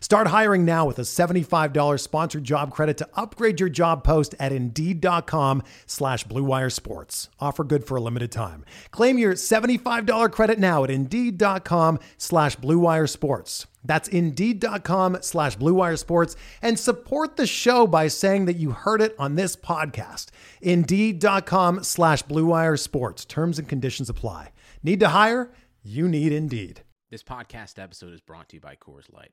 Start hiring now with a $75 sponsored job credit to upgrade your job post at Indeed.com slash BlueWire Sports. Offer good for a limited time. Claim your $75 credit now at Indeed.com slash BlueWire Sports. That's Indeed.com slash BlueWire Sports and support the show by saying that you heard it on this podcast. Indeed.com slash BlueWire Sports. Terms and conditions apply. Need to hire? You need Indeed. This podcast episode is brought to you by Coors Light.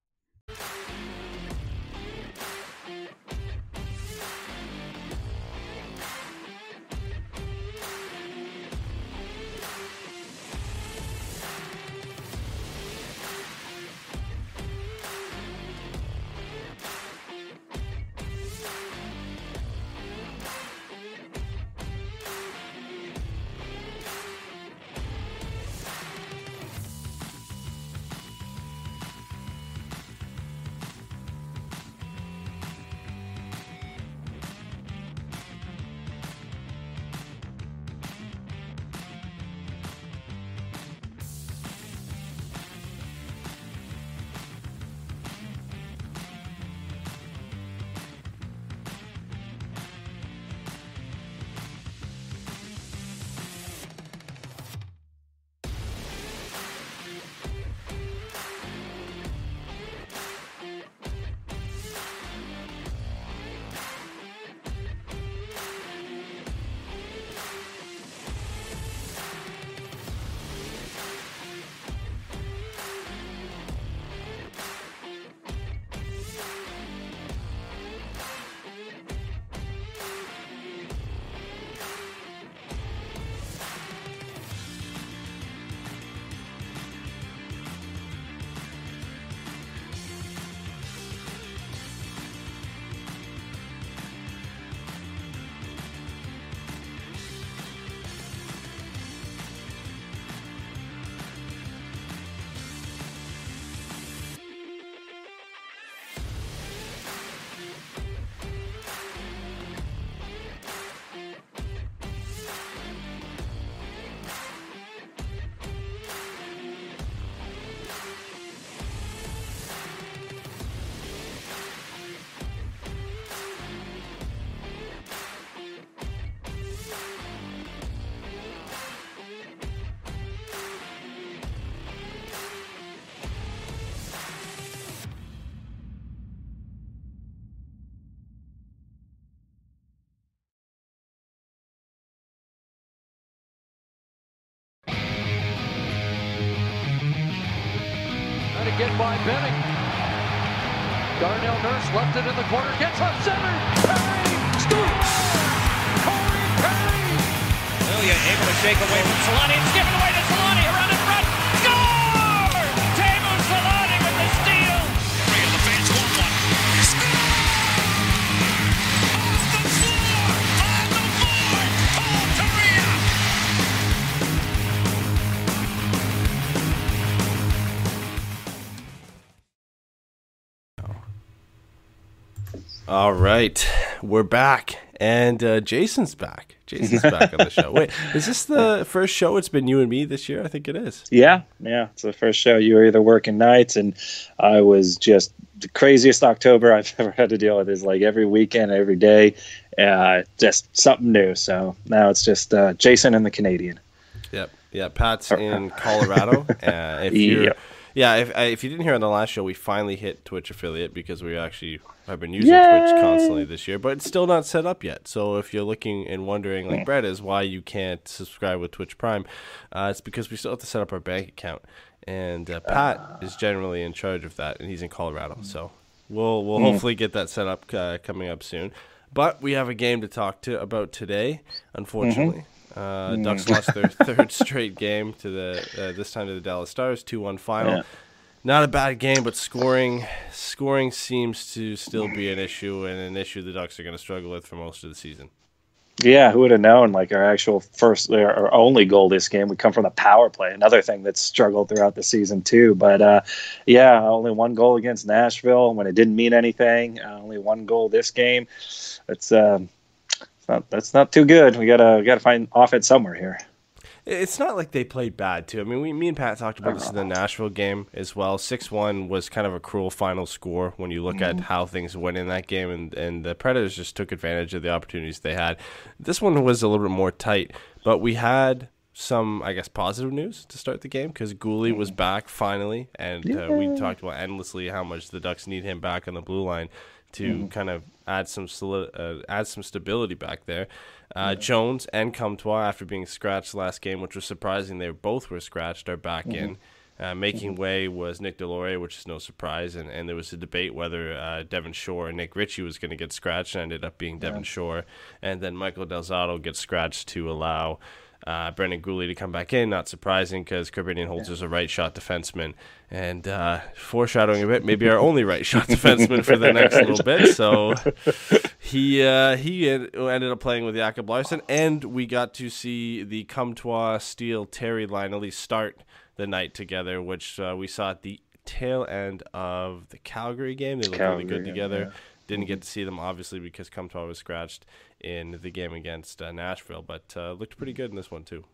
Get by Benning. Darnell Nurse left it in the corner, gets up center. Perry scores! Corey Perry! Ilya able to shake away from Solani. It's given All right. we're back, and uh, Jason's back. Jason's back on the show. Wait, is this the first show? It's been you and me this year. I think it is. Yeah, yeah. It's the first show. You were either working nights, and I was just the craziest October I've ever had to deal with. Is like every weekend, every day, uh, just something new. So now it's just uh, Jason and the Canadian. Yep. Yeah, Pat's in Colorado. Uh, if you're, Yep. yeah, if if you didn't hear on the last show, we finally hit Twitch affiliate because we actually have been using Twitch constantly this year, but it's still not set up yet. So if you're looking and wondering, like Brett is, why you can't subscribe with Twitch Prime, uh, it's because we still have to set up our bank account, and uh, Pat is generally in charge of that, and he's in Colorado. So we'll we'll hopefully get that set up uh, coming up soon. But we have a game to talk to about today, unfortunately. Uh, Ducks lost their third straight game to the uh, this time to the Dallas Stars, two one final. Yeah. Not a bad game, but scoring scoring seems to still be an issue and an issue the Ducks are going to struggle with for most of the season. Yeah, who would have known? Like our actual first, our only goal this game would come from the power play. Another thing that's struggled throughout the season too. But uh, yeah, only one goal against Nashville when it didn't mean anything. Uh, only one goal this game. It's um, it's not that's not too good. We gotta we gotta find offense somewhere here. It's not like they played bad too. I mean, we, me and Pat talked about this in the Nashville game as well. Six one was kind of a cruel final score when you look at mm-hmm. how things went in that game, and and the Predators just took advantage of the opportunities they had. This one was a little bit more tight, but we had some, I guess, positive news to start the game because Guhle was mm-hmm. back finally, and uh, we talked about endlessly how much the Ducks need him back on the blue line to mm-hmm. kind of add some soli- uh, add some stability back there. Uh, Jones and Comtois, after being scratched last game, which was surprising, they both were scratched, are back in. Uh, making way was Nick Deslauriers, which is no surprise, and, and there was a debate whether uh, Devin Shore and Nick Ritchie was going to get scratched, and ended up being Devin Shore, and then Michael Del Zotto gets scratched to allow uh, Brendan Guhle to come back in. Not surprising because Korbinian Holzer is a right shot defenseman, and uh, foreshadowing a bit, maybe our only right shot defenseman for the next little bit. So he uh, he ended up playing with Jacob Larsson, and we got to see the Comtois Steele Terry line at least start the night together, which uh, we saw at the tail end of the Calgary game. They looked really good together. yeah. Didn't get to see them obviously because Comtois was scratched in the game against uh, Nashville, but uh, looked pretty good in this one too.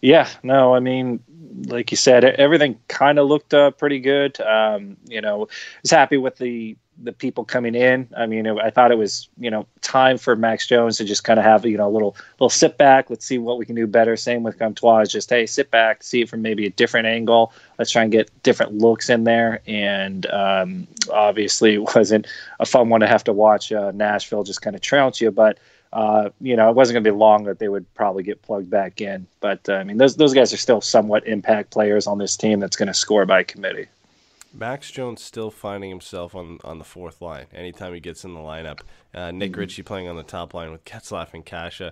Yeah, no, I mean, like you said, everything kind of looked uh, pretty good. Um, you know, was happy with the the people coming in. I mean, I thought it was you know time for Max Jones to just kind of have you know a little little sit back. Let's see what we can do better. Same with Comtois, just hey, sit back, see it from maybe a different angle. Let's try and get different looks in there. And um, obviously, it wasn't a fun one to have to watch uh, Nashville just kind of trounce you, but uh, you know, it wasn't going to be long that they would probably get plugged back in. But uh, I mean, those those guys are still somewhat impact players on this team that's going to score by committee. Max Jones still finding himself on on the fourth line anytime he gets in the lineup. Uh, Nick Ritchie playing on the top line with Getzlaf and Kase.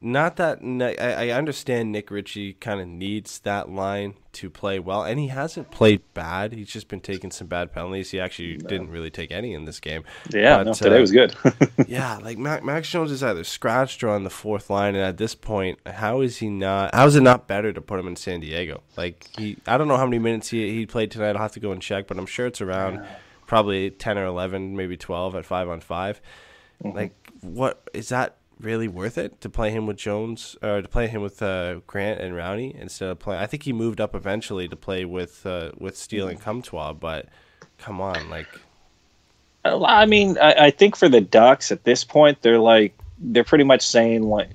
Not that I, I understand Nick Ritchie kind of needs that line to play well, and he hasn't played bad. He's just been taking some bad penalties. He actually didn't really take any in this game. Yeah, But, no, today uh, was good. yeah, like Max Jones is either scratched or on the fourth line, and at this point, how is he not? How is it not better to put him in San Diego? Like he, I don't know how many minutes he he played tonight. I'll have to go and check, but I'm sure it's around probably ten or eleven, maybe twelve at five on 5 Like, what is that really worth it to play him with Jones or to play him with uh, Grant and Rowney instead of playing? I think he moved up eventually to play with uh, with Steele and Comtois, but come on, like. I mean, I, I think for the Ducks at this point, they're like they're pretty much saying like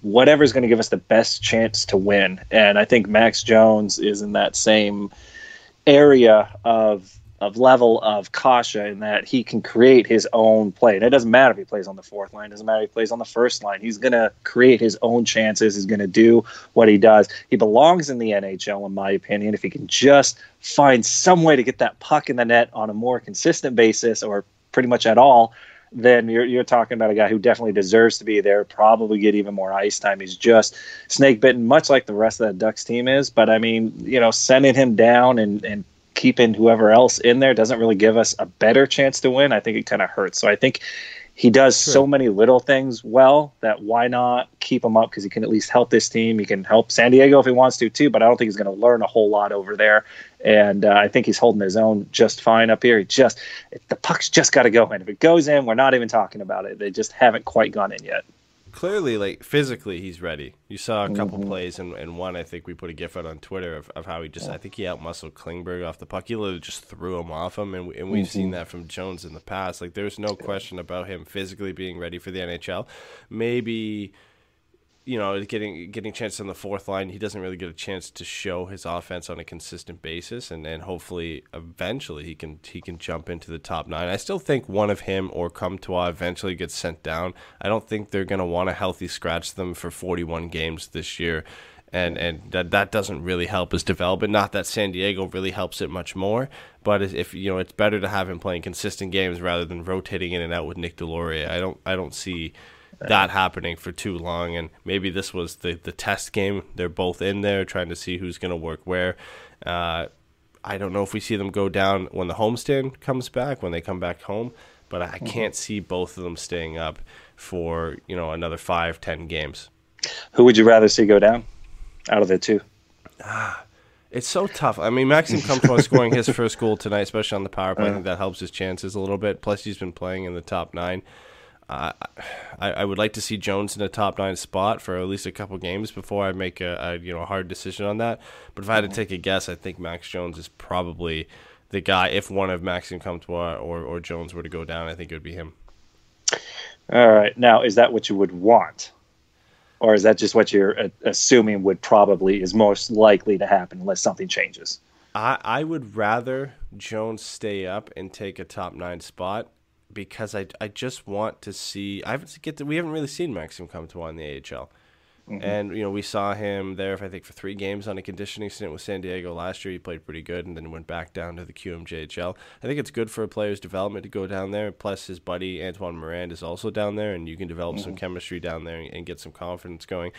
whatever's going to give us the best chance to win, and I think Max Jones is in that same area of of level of Kase in that he can create his own play. And it doesn't matter if he plays on the fourth line, it doesn't matter if he plays on the first line. He's going to create his own chances. He's going to do what he does. He belongs in the NHL, in my opinion, if he can just find some way to get that puck in the net on a more consistent basis or pretty much at all. Then you're, you're talking about a guy who definitely deserves to be there, probably get even more ice time. He's just snake bitten, much like the rest of that Ducks team is. But I mean, you know, sending him down and, and keeping whoever else in there doesn't really give us a better chance to win. I think it kind of hurts. So I think he does so many little things well that why not keep him up because he can at least help this team. He can help San Diego if he wants to too, but I don't think he's going to learn a whole lot over there. And uh, I think he's holding his own just fine up here. He just the puck's just got to go in. If it goes in, we're not even talking about it. They just haven't quite gone in yet. Clearly, like physically, he's ready. You saw a couple mm-hmm. plays, and, and one I think we put a gif out on Twitter of, of how he just I think he outmuscled Klingberg off the puck. He literally just threw him off him, and we, and we've seen mm-hmm. that from Jones in the past. Like there's no question about him physically being ready for the NHL. Maybe you know, getting getting chances on the fourth line, he doesn't really get a chance to show his offense on a consistent basis, and, and hopefully, eventually, he can he can jump into the top nine. I still think one of him or Comtois eventually gets sent down. I don't think they're going to want to healthy scratch them for 41 games this year, and and that that doesn't really help his development. Not that San Diego really helps it much more, but if you know, it's better to have him playing consistent games rather than rotating in and out with Nick Deslauriers. I don't I don't see that happening for too long. And maybe this was the, the test game. They're both in there trying to see who's going to work where. Uh, I don't know if we see them go down when the homestand comes back, when they come back home, but I mm-hmm. can't see both of them staying up for, you know, another five, ten games. Who would you rather see go down out of the two? Ah, it's so tough. I mean, Maxime Comtois scoring his first goal tonight, especially on the power play. I think uh-huh. that helps his chances a little bit. Plus, he's been playing in the top nine. I, I would like to see Jones in a top nine spot for at least a couple games before I make a, a you know a hard decision on that. But if I had to take a guess, I think Max Jones is probably the guy. If one of Maxime Comtois or, or Jones were to go down, I think it would be him. All right. Now, is that what you would want? Or is that just what you're uh, assuming would probably is most likely to happen unless something changes? I, I would rather Jones stay up and take a top nine spot because I, I just want to see. I haven't get to, we haven't really seen Maxime Comtois in the AHL. Mm-hmm. And you know we saw him there, I think, for three games on a conditioning stint with San Diego last year. He played pretty good, and then went back down to the QMJHL. I think it's good for a player's development to go down there. Plus, his buddy Antoine Morand is also down there, and you can develop mm-hmm. some chemistry down there and get some confidence going.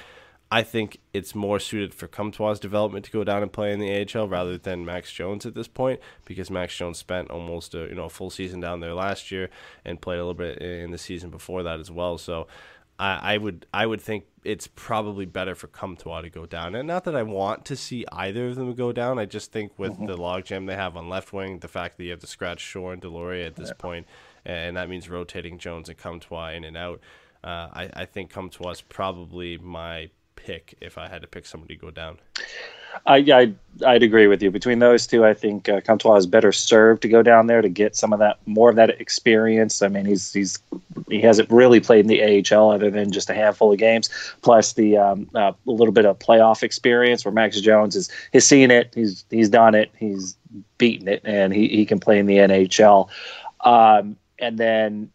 I think it's more suited for Comtois' development to go down and play in the AHL rather than Max Jones at this point because Max Jones spent almost a you know a full season down there last year and played a little bit in the season before that as well. So I, I would I would think it's probably better for Comtois to go down. And not that I want to see either of them go down. I just think with the logjam they have on left wing, the fact that you have to scratch Shore and Deslauriers at this point, and that means rotating Jones and Comtois in and out. Uh, I, I think Comtois is probably my pick if I had to pick somebody to go down. I, I'd, I'd agree with you. Between those two, I think uh, Comtois is better served to go down there to get some of that more of that experience. I mean, he's he's he hasn't really played in the AHL other than just a handful of games, plus the um, uh, a little bit of playoff experience. Where Max Jones is he's seen it, he's he's done it, he's beaten it, and he, he can play in the NHL. Um, and then,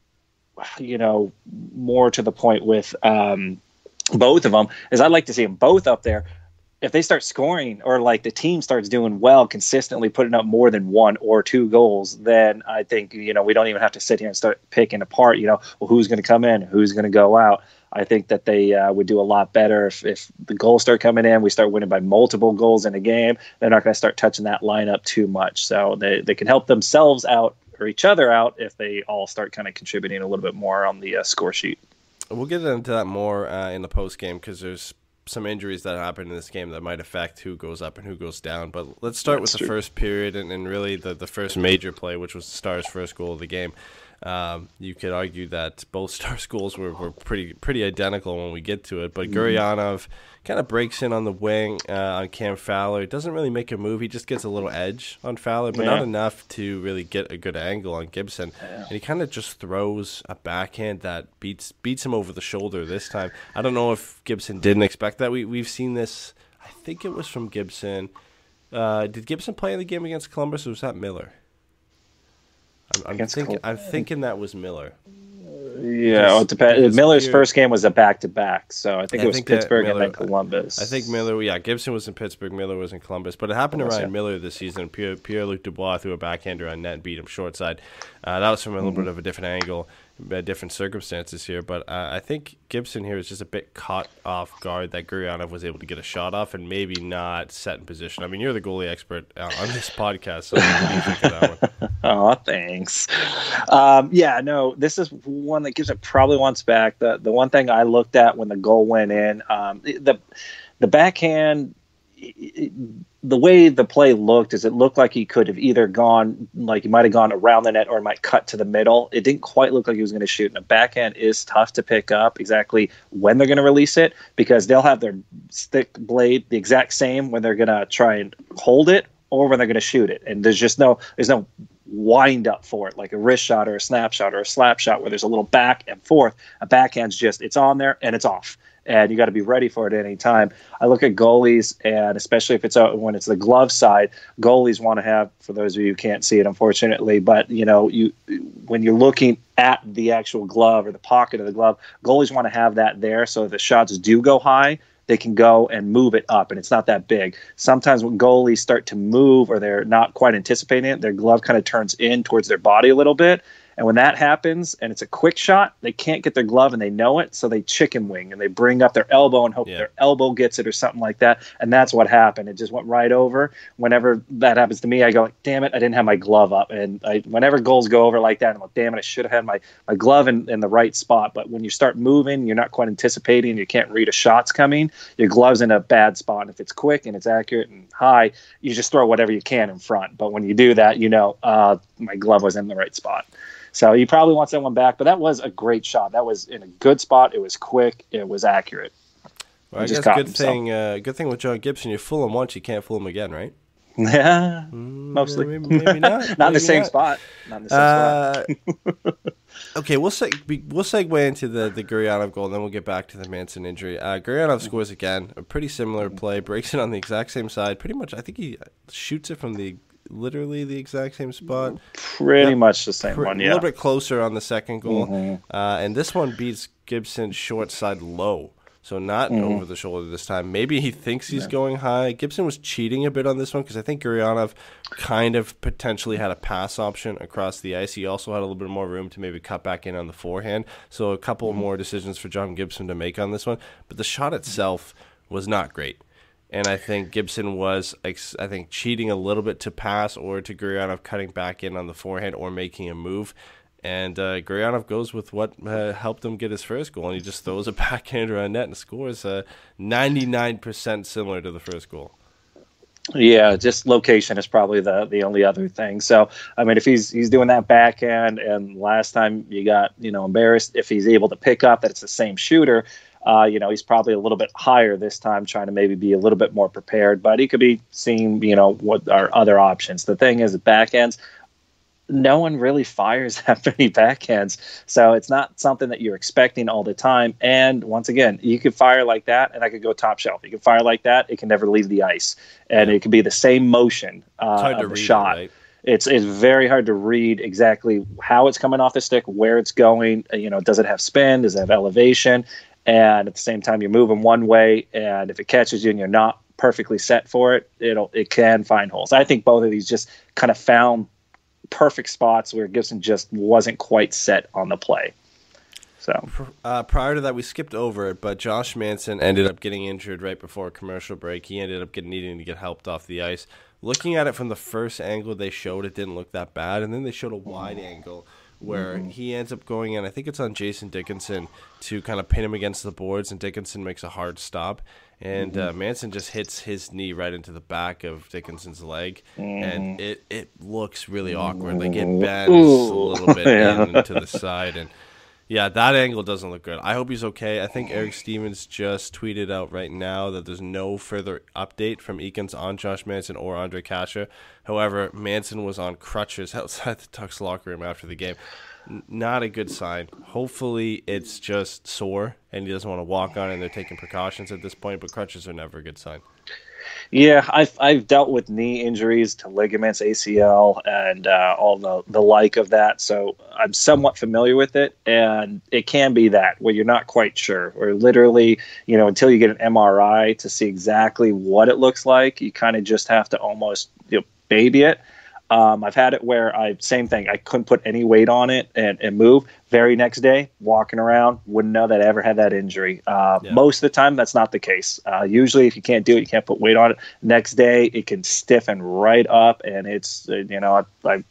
you know, more to the point with um, both of them is I'd like to see them both up there. If they start scoring or like the team starts doing well, consistently putting up more than one or two goals, then I think, you know, we don't even have to sit here and start picking apart, you know, well, who's going to come in, who's going to go out. I think that they uh, would do a lot better if, if the goals start coming in. We start winning by multiple goals in a game. They're not going to start touching that lineup too much. So they, they can help themselves out or each other out if they all start kind of contributing a little bit more on the uh, score sheet. We'll get into that more uh, in the post game because there's some injuries that happen in this game that might affect who goes up and who goes down. But let's start with the first period and, and really the, the first major play, which was the Stars' first goal of the game. Um, you could argue that both Stars' schools were, were pretty pretty identical when we get to it, but Guryanov kind of breaks in on the wing uh, on Cam Fowler. Doesn't really make a move. He just gets a little edge on Fowler, but not enough to really get a good angle on Gibson. And he kind of just throws a backhand that beats beats him over the shoulder this time. I don't know if Gibson didn't expect that. We we've seen this. I think it was from Gibson. Uh, did Gibson play in the game against Columbus, or was that Miller? I'm, I'm. Col- I'm thinking that was Miller. Yeah, well, it depends. Miller's Pierre- first game was a back to back, so I think it was think Pittsburgh Miller- and then Columbus. I think Miller, yeah, Gibson was in Pittsburgh, Miller was in Columbus, but it happened to Ryan yeah. Miller this season. Pierre, Pierre-Luc Dubois threw a backhander on net and beat him short side. Uh, that was from a little Mm-hmm. bit of a different angle, different circumstances here, but uh, I think Gibson here is just a bit caught off guard that Guryanov was able to get a shot off and maybe not set in position. I mean, you're the goalie expert uh, on this podcast, so? Oh, thanks. Um, yeah, no, this is one that gives it probably once back. The the one thing I looked at when the goal went in, um, the the backhand, the way the play looked is it looked like he could have either gone like he might have gone around the net or might cut to the middle. It didn't quite look like he was going to shoot. And a backhand is tough to pick up exactly when they're going to release it because they'll have their stick blade the exact same when they're going to try and hold it or when they're going to shoot it. And there's just no there's no wind up for it like a wrist shot or a snapshot or a slap shot where there's a little back and forth. A backhand's just it's on there and it's off and you got to be ready for it at any time. I look at goalies, and especially if it's out when it's the glove side, goalies want to have. For those of you who can't see it, unfortunately, but you know, you when you're looking at the actual glove or the pocket of the glove, goalies want to have that there so the shots do go high. They can go and move it up, and it's not that big. Sometimes when goalies start to move or they're not quite anticipating it, their glove kind of turns in towards their body a little bit, and when that happens and it's a quick shot, they can't get their glove and they know it, so they chicken wing and they bring up their elbow and hope Yeah. their elbow gets it or something like that. And that's what happened. It just went right over. Whenever that happens to me, I go like, "Damn it, I didn't have my glove up." And I, whenever goals go over like that, I'm like, "Damn it, I should have had my my glove in, in the right spot." But when you start moving, you're not quite anticipating. You can't read a shot's coming. Your glove's in a bad spot. And if it's quick and it's accurate and high, you just throw whatever you can in front. But when you do that, you know, uh, my glove was in the right spot. So he probably wants that one back, but that was a great shot. That was in a good spot. It was quick. It was accurate. Well, I guess good himself. thing. Uh, good thing with John Gibson, you fool him once, you can't fool him again, right? Yeah, mostly. Maybe, maybe not. not in the same not. spot. Not in the same spot. Uh, okay, we'll seg- we'll segue into the the Guryanov goal, and then we'll get back to the Manson injury. Uh, scores again, a pretty similar play, breaks it on the exact same side. Pretty much, I think he shoots it from the literally the exact same spot. Pretty much the same one. Yeah. A little bit closer on the second goal, mm-hmm. uh, and this one beats Gibson short side low. So not mm-hmm. over the shoulder this time. Maybe he thinks he's going high. Gibson was cheating a bit on this one because I think Guryanov kind of potentially had a pass option across the ice. He also had a little bit more room to maybe cut back in on the forehand. So a couple mm-hmm. more decisions for John Gibson to make on this one. But the shot itself was not great. And I think Gibson was, I think, cheating a little bit to pass or to Guryanov cutting back in on the forehand or making a move. And uh, Guryanov goes with what uh, helped him get his first goal, and he just throws a backhand around net and scores uh, 99% similar to the first goal. Yeah, just location is probably the the only other thing. So I mean, if he's he's doing that backhand, and last time you got you know embarrassed, if he's able to pick up that it's the same shooter, uh, you know he's probably a little bit higher this time, trying to maybe be a little bit more prepared. But he could be seeing you know what are other options. The thing is, the backhands. No one really fires that many backhands, so it's not something that you're expecting all the time. And once again, you could fire like that, and I could go top shelf. You can fire like that; it can never leave the ice, and it could be the same motion uh, of the read it, shot. right? It's it's very hard to read exactly how it's coming off the stick, where it's going. uh, You know, does it have spin? Does it have elevation? And at the same time, you're moving one way, and if it catches you and you're not perfectly set for it, it'll it can find holes. I think both of these just kind of found perfect spots where Gibson just wasn't quite set on the play. So Uh, prior to that, we skipped over it, but Josh Manson ended up getting injured right before a commercial break. He ended up getting needing to get helped off the ice. Looking at it from the first angle they showed, it didn't look that bad, and then they showed a wide angle where mm-hmm. he ends up going in. I think it's on Jason Dickinson to kind of pin him against the boards, and Dickinson makes a hard stop, and mm-hmm. uh, Manson just hits his knee right into the back of Dickinson's leg, and mm-hmm. it it looks really awkward. Like it bends a little bit Yeah. in to the side, and yeah, that angle doesn't look good. I hope he's okay. I think Eric Stevens just tweeted out right now that there's no further update from Eakins on Josh Manson or Ondrej Kase. However, Manson was on crutches outside the Ducks locker room after the game. N- not a good sign. Hopefully, it's just sore and he doesn't want to walk on, and they're taking precautions at this point. But crutches are never a good sign. Yeah, I've I've dealt with knee injuries to ligaments, ACL, and uh, all the the like of that. So I'm somewhat familiar with it, and it can be that where you're not quite sure, or literally, you know, until you get an MRI to see exactly what it looks like, you kind of just have to almost you know, baby it. Um, I've had it where I same thing. I couldn't put any weight on it and, and move. Very next day, walking around, wouldn't know that I ever had that injury. Uh, Yeah. Most of the time, that's not the case. Uh, usually, if you can't do it, you can't put weight on it. Next day, it can stiffen right up, and it's uh, you know I, I,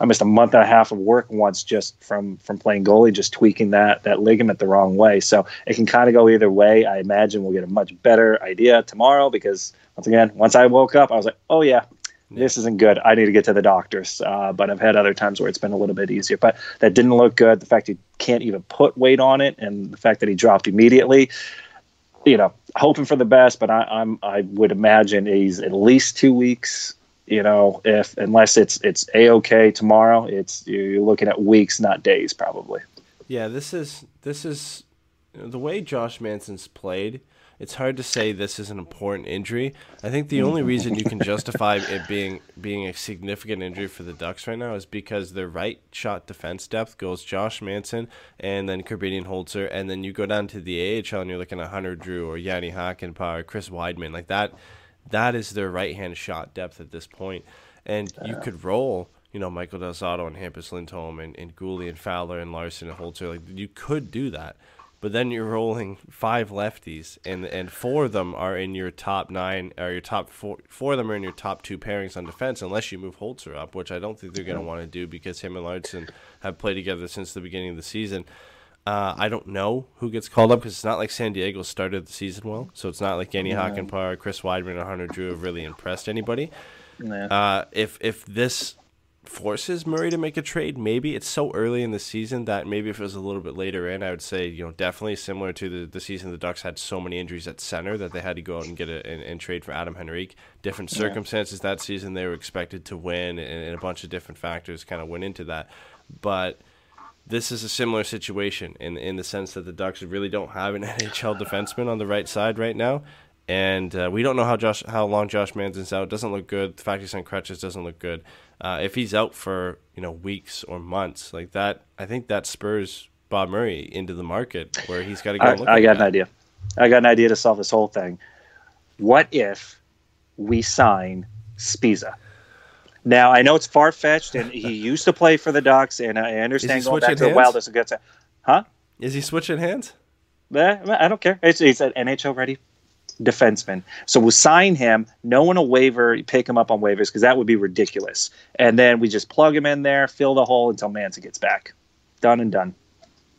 I missed a month and a half of work once just from from playing goalie, just tweaking that that ligament the wrong way. So it can kind of go either way. I imagine we'll get a much better idea tomorrow because once again, once I woke up, I was like, oh yeah, this isn't good. I need to get to the doctors. Uh, but I've had other times where it's been a little bit easier. But that didn't look good. The fact he can't even put weight on it, and the fact that he dropped immediately. You know, hoping for the best, but I, I'm I would imagine he's at least two weeks. You know, if unless it's it's a okay tomorrow, it's you're looking at weeks, not days, probably. Yeah, this is this is the way Josh Manson's played. It's hard to say this is an important injury. I think the only reason you can justify it being being a significant injury for the Ducks right now is because their right shot defense depth goes Josh Manson and then Korbinian Holzer, and then you go down to the AHL and you're looking at Hunter Drew or Jani Hakanpää or Chris Wideman. Like that, that is their right hand shot depth at this point. And you could roll, you know, Michael Del Zotto and Hampus Lindholm and, and Guhle and Fowler and Larsson and Holzer. Like you could do that. But then you're rolling five lefties, and and four of them are in your top nine, or your top four. Four of them are in your top two pairings on defense, unless you move Holzer up, which I don't think they're going to want to do because him and Larsson have played together since the beginning of the season. Uh, I don't know who gets called up because it's not like San Diego started the season well, so it's not like Jani Hakanpää, Chris Wideman, or Hunter Drew have really impressed anybody. Uh, if if this forces Murray to make a trade, maybe it's so early in the season that maybe if it was a little bit later in, I would say you know definitely similar to the, the season the Ducks had so many injuries at center that they had to go out and get a and, and trade for Adam Henrique. Different circumstances that season they were expected to win, and, and a bunch of different factors kind of went into that, but. This is a similar situation in in the sense that the Ducks really don't have an NHL defenseman on the right side right now, and uh, we don't know how Josh how long Josh Manson's out. Doesn't look good. The fact he's on crutches doesn't look good. Uh, if he's out for you know weeks or months like that, I think that spurs Bob Murray into the market where he's got to go. I, look I at got an idea. I got an idea to solve this whole thing. What if we sign Sbisa? Now I know it's far fetched, and he used to play for the Ducks, and I understand going back to the? Wild. That's a good. Huh? Is he switching hands? Eh, I don't care. He's an NHL ready defenseman. So we'll sign him. No one will waiver, pick him up on waivers because that would be ridiculous. And then we just plug him in there, fill the hole until Manson gets back. Done and done.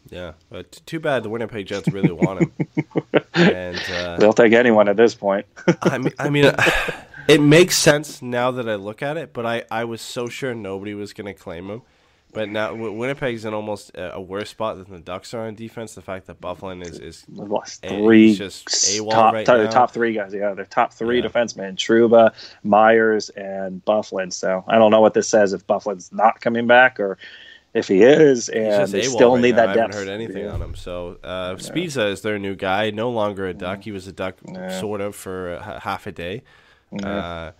Yeah, but too bad the Winnipeg Jets really want him. and uh, They'll take anyone at this point. I mean, I mean, it makes sense now that I look at it. But I, I was so sure nobody was going to claim him. But now Wi- Winnipeg's in almost a, a worse spot than the Ducks are on defense. The fact that Byfuglien is is We've lost three he's just AWOL top, right top, now. top three guys. Yeah, they're top three Yeah. defensemen: Trouba, Myers, and Byfuglien. So I don't know what this says if Byfuglien's not coming back or if he is, and they still right need now. that depth. I haven't heard anything Yeah. on him. So uh, Sbisa is their new guy. No longer a duck. He was a duck Yeah. sort of for uh, half a day. Uh,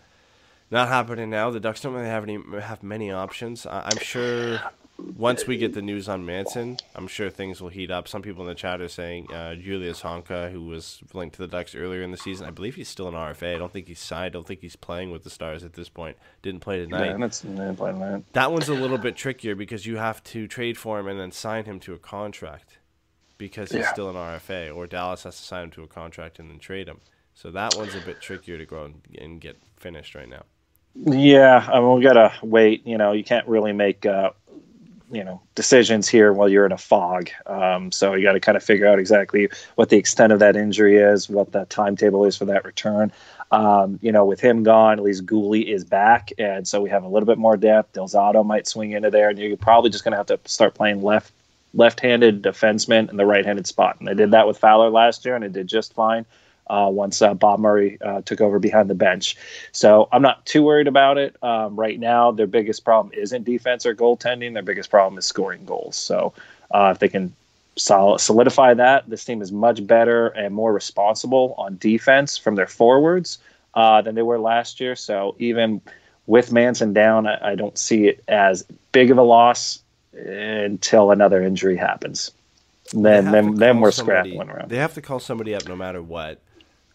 not happening now. The Ducks don't really have any have many options. I, I'm sure once we get the news on Manson, I'm sure things will heat up. Some people in the chat are saying uh, Julius Honka, who was linked to the Ducks earlier in the season, I believe he's still an RFA. I don't think he's signed. I don't think he's playing with the Stars at this point. Didn't play tonight. Yeah, that's yeah, playing that. That one's a little bit trickier because you have to trade for him and then sign him to a contract because he's Yeah. still an RFA, or Dallas has to sign him to a contract and then trade him. So that one's a bit trickier to go and, and get finished right now. Yeah, I mean, we gotta wait. You know, you can't really make uh, you know decisions here while you're in a fog. Um, so you got to kind of figure out exactly what the extent of that injury is, what the timetable is for that return. Um, you know, with him gone, at least Guhle is back, and so we have a little bit more depth. Del Zotto might swing into there, and you're probably just going to have to start playing left left-handed defenseman in the right-handed spot. And they did that with Fowler last year, and it did just fine uh, once uh, Bob Murray uh, took over behind the bench. So I'm not too worried about it um, right now. Their biggest problem isn't defense or goaltending. Their biggest problem is scoring goals. So uh, if they can sol- solidify that, this team is much better and more responsible on defense from their forwards uh, than they were last year. So even with Manson down, I, I don't see it as big of a loss until another injury happens. Then then then we're somebody- scrabbling around. They have to call somebody up no matter what.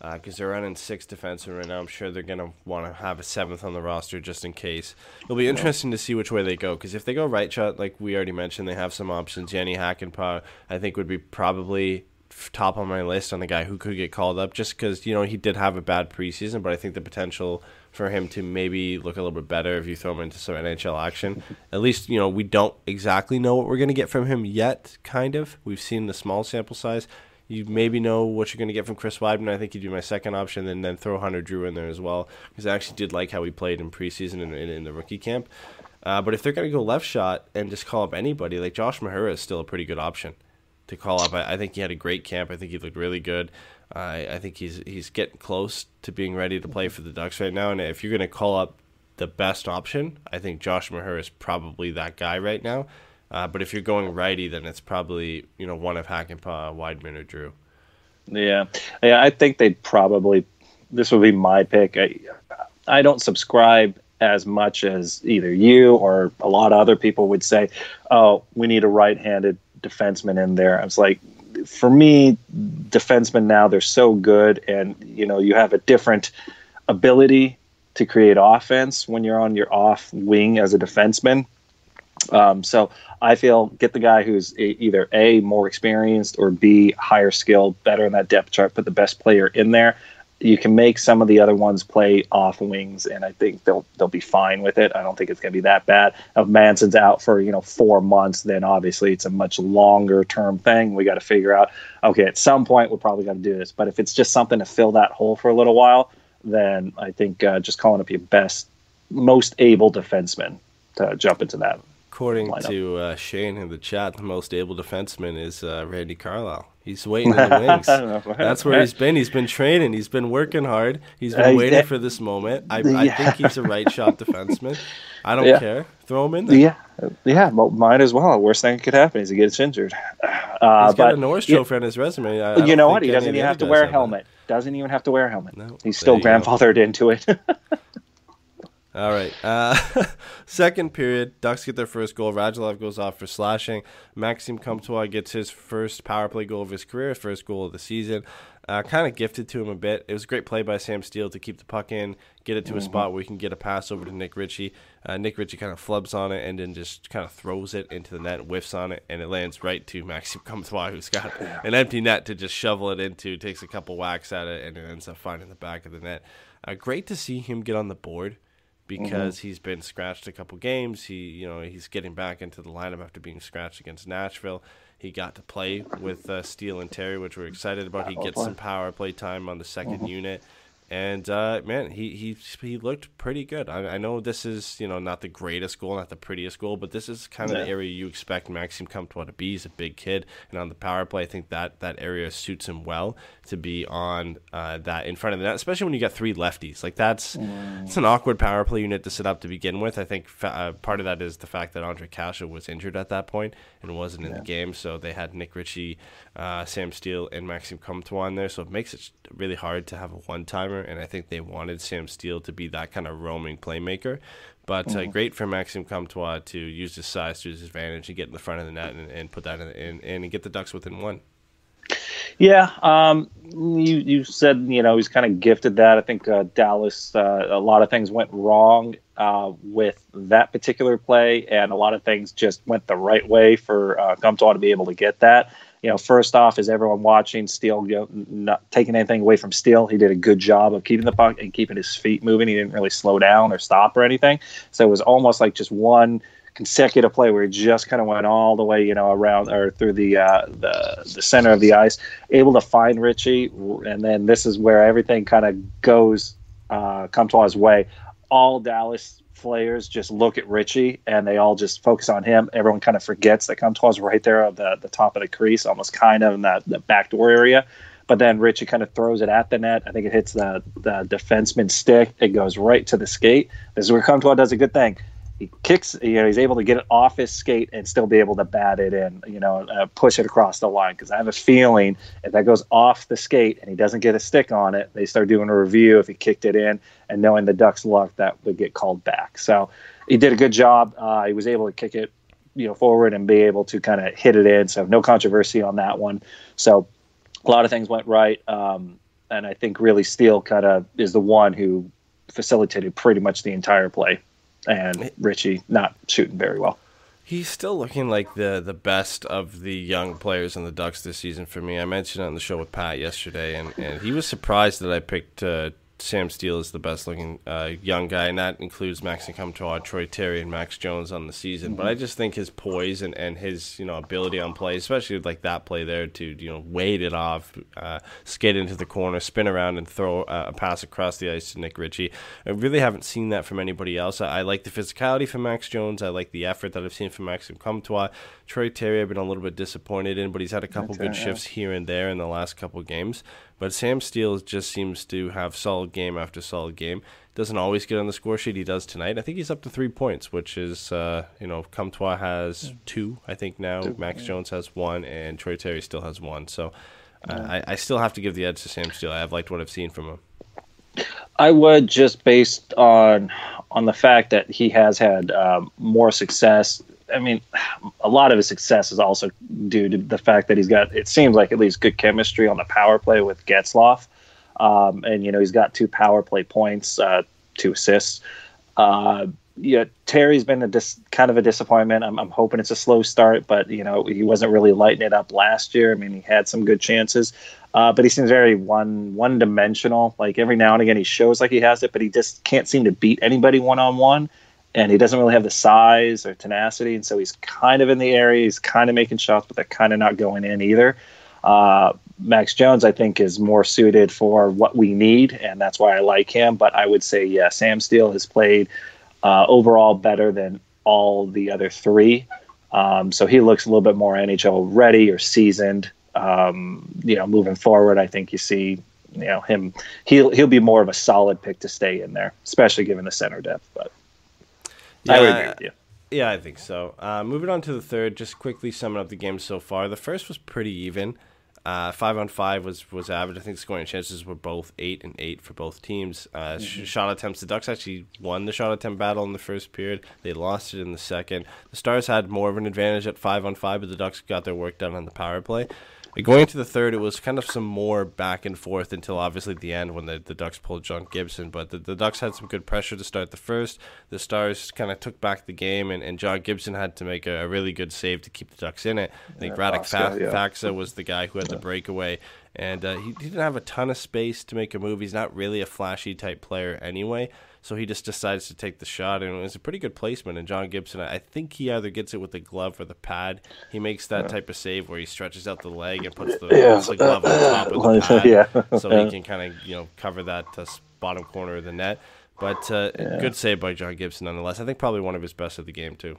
Uh, because they're running six defensemen right now. I'm sure they're gonna want to have a seventh on the roster just in case. It'll be interesting to see which way they go. Because if they go right shot, like we already mentioned, they have some options. Jani Hakanpää, I think, would be probably top on my list on the guy who could get called up, just because you know he did have a bad preseason, but I think the potential for him to maybe look a little bit better if you throw him into some NHL action. At least you know we don't exactly know what we're gonna get from him yet. Kind of, we've seen the small sample size you maybe know what you're going to get from Chris Wideman. I think you do my second option, and then throw Hunter Drew in there as well, because I actually did like how he played in preseason and in, in, the rookie camp. Uh, but if they're going to go left shot and just call up anybody, like Josh Mahura is still a pretty good option to call up. I, I think he had a great camp. I think he looked really good. I, I think he's he's getting close to being ready to play for the Ducks right now. And if you're going to call up the best option, I think Josh Mahura is probably that guy right now. Uh, but if you're going righty, then it's probably you know one of Hakanpää, Wideman, or Drew. Yeah, yeah. I think they'd probably. This would be my pick. I, I don't subscribe as much as either you or a lot of other people would say. Oh, we need a right-handed defenseman in there. I was like, for me, defensemen now they're so good, and you know you have a different ability to create offense when you're on your off wing as a defenseman. Um, so I feel get the guy who's either a more experienced or b higher skill, better in that depth chart. Put the best player in there. You can make some of the other ones play off wings, and I think they'll they'll be fine with it. I don't think it's going to be that bad. If Manson's out for you know four months, then obviously it's a much longer term thing. We got to figure out. Okay, at some point we're probably going to do this, but if it's just something to fill that hole for a little while, then I think uh, just calling up your best, most able defenseman to jump into that According lineup. to uh, Shane in the chat, the most able defenseman is uh, Randy Carlyle. He's waiting in the wings. That's where he's been. He's been training. He's been working hard. He's been Uh, waiting yeah. for this moment. I, I think he's a right shot defenseman. I don't Yeah. care. Throw him in there. Yeah, yeah, might as well. Worst thing that could happen is he gets injured. Uh, He's got a Norris yeah, Trophy on his resume. I, I you know what? He doesn't even have to wear a that. helmet. Doesn't even have to wear a helmet. No, He's still grandfathered into it. All right. Uh, second period, Ducks get their first goal. Radulov goes off for slashing. Maxime Comtois gets his first power play goal of his career, first goal of the season. Uh, kind of gifted to him a bit. It was a great play by Sam Steele to keep the puck in, get it to a spot where he can get a pass over to Nick Ritchie. Uh, Nick Ritchie kind of flubs on it and then just kind of throws it into the net, whiffs on it, and it lands right to Maxime Comtois, who's got an empty net to just shovel it into, takes a couple whacks at it, and it ends up finding the back of the net. Uh, great to see him get on the board because he's been scratched a couple games. He, you know, he's getting back into the lineup after being scratched against Nashville. He got to play with uh, Steele and Terry, which we're excited about. He gets some power play time on the 2nd unit, and uh, man, he, he he looked pretty good. I, I know this is you know not the greatest goal, not the prettiest goal, but this is kind of the area you expect Maxime Comtois to be. He's a big kid, and on the power play, I think that that area suits him well to be on uh, that in front of the net, especially when you got three lefties. Like that's it's an awkward power play unit to set up to begin with. I think fa- uh, part of that is the fact that Ondrej Kase was injured at that point and wasn't in the game, so they had Nick Ritchie, uh, Sam Steele, and Maxime Comtois in there, so it makes it really hard to have a one timer. And I think they wanted Sam Steele to be that kind of roaming playmaker. But uh, great for Maxime Comtois to use his size to his advantage and get in the front of the net and, and put that in, in, in and get the Ducks within one. Yeah, um, you you said you know he's kind of gifted that. I think uh, Dallas uh, a lot of things went wrong uh, with that particular play, and a lot of things just went the right way for uh, Comtois to be able to get that. You know, first off, is everyone watching Steele you know, not taking anything away from Steele? He did a good job of keeping the puck and keeping his feet moving. He didn't really slow down or stop or anything. So it was almost like just one consecutive play where he just kind of went all the way, you know, around or through the uh, the the center of the ice, able to find Ritchie, and then this is where everything kind of goes uh, his way. All Dallas players just look at Ritchie and they all just focus on him. Everyone kind of forgets that Comtois right there at the the top of the crease, almost kind of in that the backdoor area. But then Ritchie kind of throws it at the net. I think it hits the the defenseman's stick. It goes right to the skate. This is where Comtois does a good thing he kicks you know he's able to get it off his skate and still be able to bat it in you know uh, push it across the line. Because i have a feeling if that goes off the skate and he doesn't get a stick on it they start doing a review if he kicked it in and knowing the ducks luck that would get called back. So he did a good job. Uh, he was able to kick it you know forward and be able to kind of hit it in. So no controversy on that one. So a lot of things went right um, and I think really Steele kind of is the one who facilitated pretty much the entire play, and Ritchie not shooting very well. He's still looking like the the best of the young players in the Ducks this season for me. I mentioned on the show with Pat yesterday, and, and he was surprised that I picked uh, Sam Steele is the best looking uh, young guy, and that includes Maxime Comtois, Troy Terry, and Max Jones on the season. Mm-hmm. But I just think his poise and, and his you know ability on play, especially like that play there to you know wade it off, uh, skate into the corner, spin around, and throw uh, a pass across the ice to Nick Ritchie. I really haven't seen that from anybody else. I, I like the physicality from Max Jones. I like the effort that I've seen from Maxime Comtois. Troy Terry, I've been a little bit disappointed in, but he's had a couple good shifts here and there in the last couple games. But Sam Steele just seems to have solid game after solid game. Doesn't always get on the score sheet. He does tonight. I think he's up to three points, which is, uh, you know, Comtois has two, I think now. Two, Max yeah. Jones has one, and Troy Terry still has one. So uh, yeah. I, I still have to give the edge to Sam Steele. I have liked what I've seen from him. I would just based on on the fact that he has had um, more success I mean, a lot of his success is also due to the fact that he's got, it seems like at least good chemistry on the power play with Getzlaf. Um, and, you know, he's got two power play points, uh, two assists. Uh, yeah, Terry's been a dis- kind of a disappointment. I'm, I'm hoping it's a slow start, but, you know, he wasn't really lighting it up last year. I mean, he had some good chances. Uh, but he seems very one one dimensional. Like every now and again, he shows like he has it, but he just can't seem to beat anybody one on one and he doesn't really have the size or tenacity, and so he's kind of in the area. He's kind of making shots, but they're kind of not going in either. Uh, Max Jones, I think, is more suited for what we need, and that's why I like him. But I would say, yeah, Sam Steele has played uh, overall better than all the other three. Um, so he looks a little bit more NHL ready or seasoned. Um, you know, moving forward, I think you see, you know, him. He'll he'll be more of a solid pick to stay in there, especially given the center depth. But yeah, I would agree with you. Yeah, I think so. Uh, moving on to the third, just quickly summing up the game so far. The first was pretty even. Uh, five on five was was average. I think scoring chances were both eight and eight for both teams. Uh, mm-hmm. Shot attempts. The Ducks actually won the shot attempt battle in the first period. They lost it in the second. The Stars had more of an advantage at five on five, but the Ducks got their work done on the power play. Going into the third, it was kind of some more back and forth until obviously the end when the, the Ducks pulled John Gibson. But the, the Ducks had some good pressure to start the first. The Stars kind of took back the game, and, and John Gibson had to make a, a really good save to keep the Ducks in it. I think yeah, Radek Fa- yeah. Faksa was the guy who had the breakaway, and uh, he, he didn't have a ton of space to make a move. He's not really a flashy type player anyway. So he just decides to take the shot, and it was a pretty good placement. And John Gibson, I think he either gets it with the glove or the pad. He makes that type of save where he stretches out the leg and puts the, yeah. puts the glove on top of the pad, yeah. so he can kind of you know cover that uh, bottom corner of the net. But uh, yeah. good save by John Gibson nonetheless. I think probably one of his best of the game too.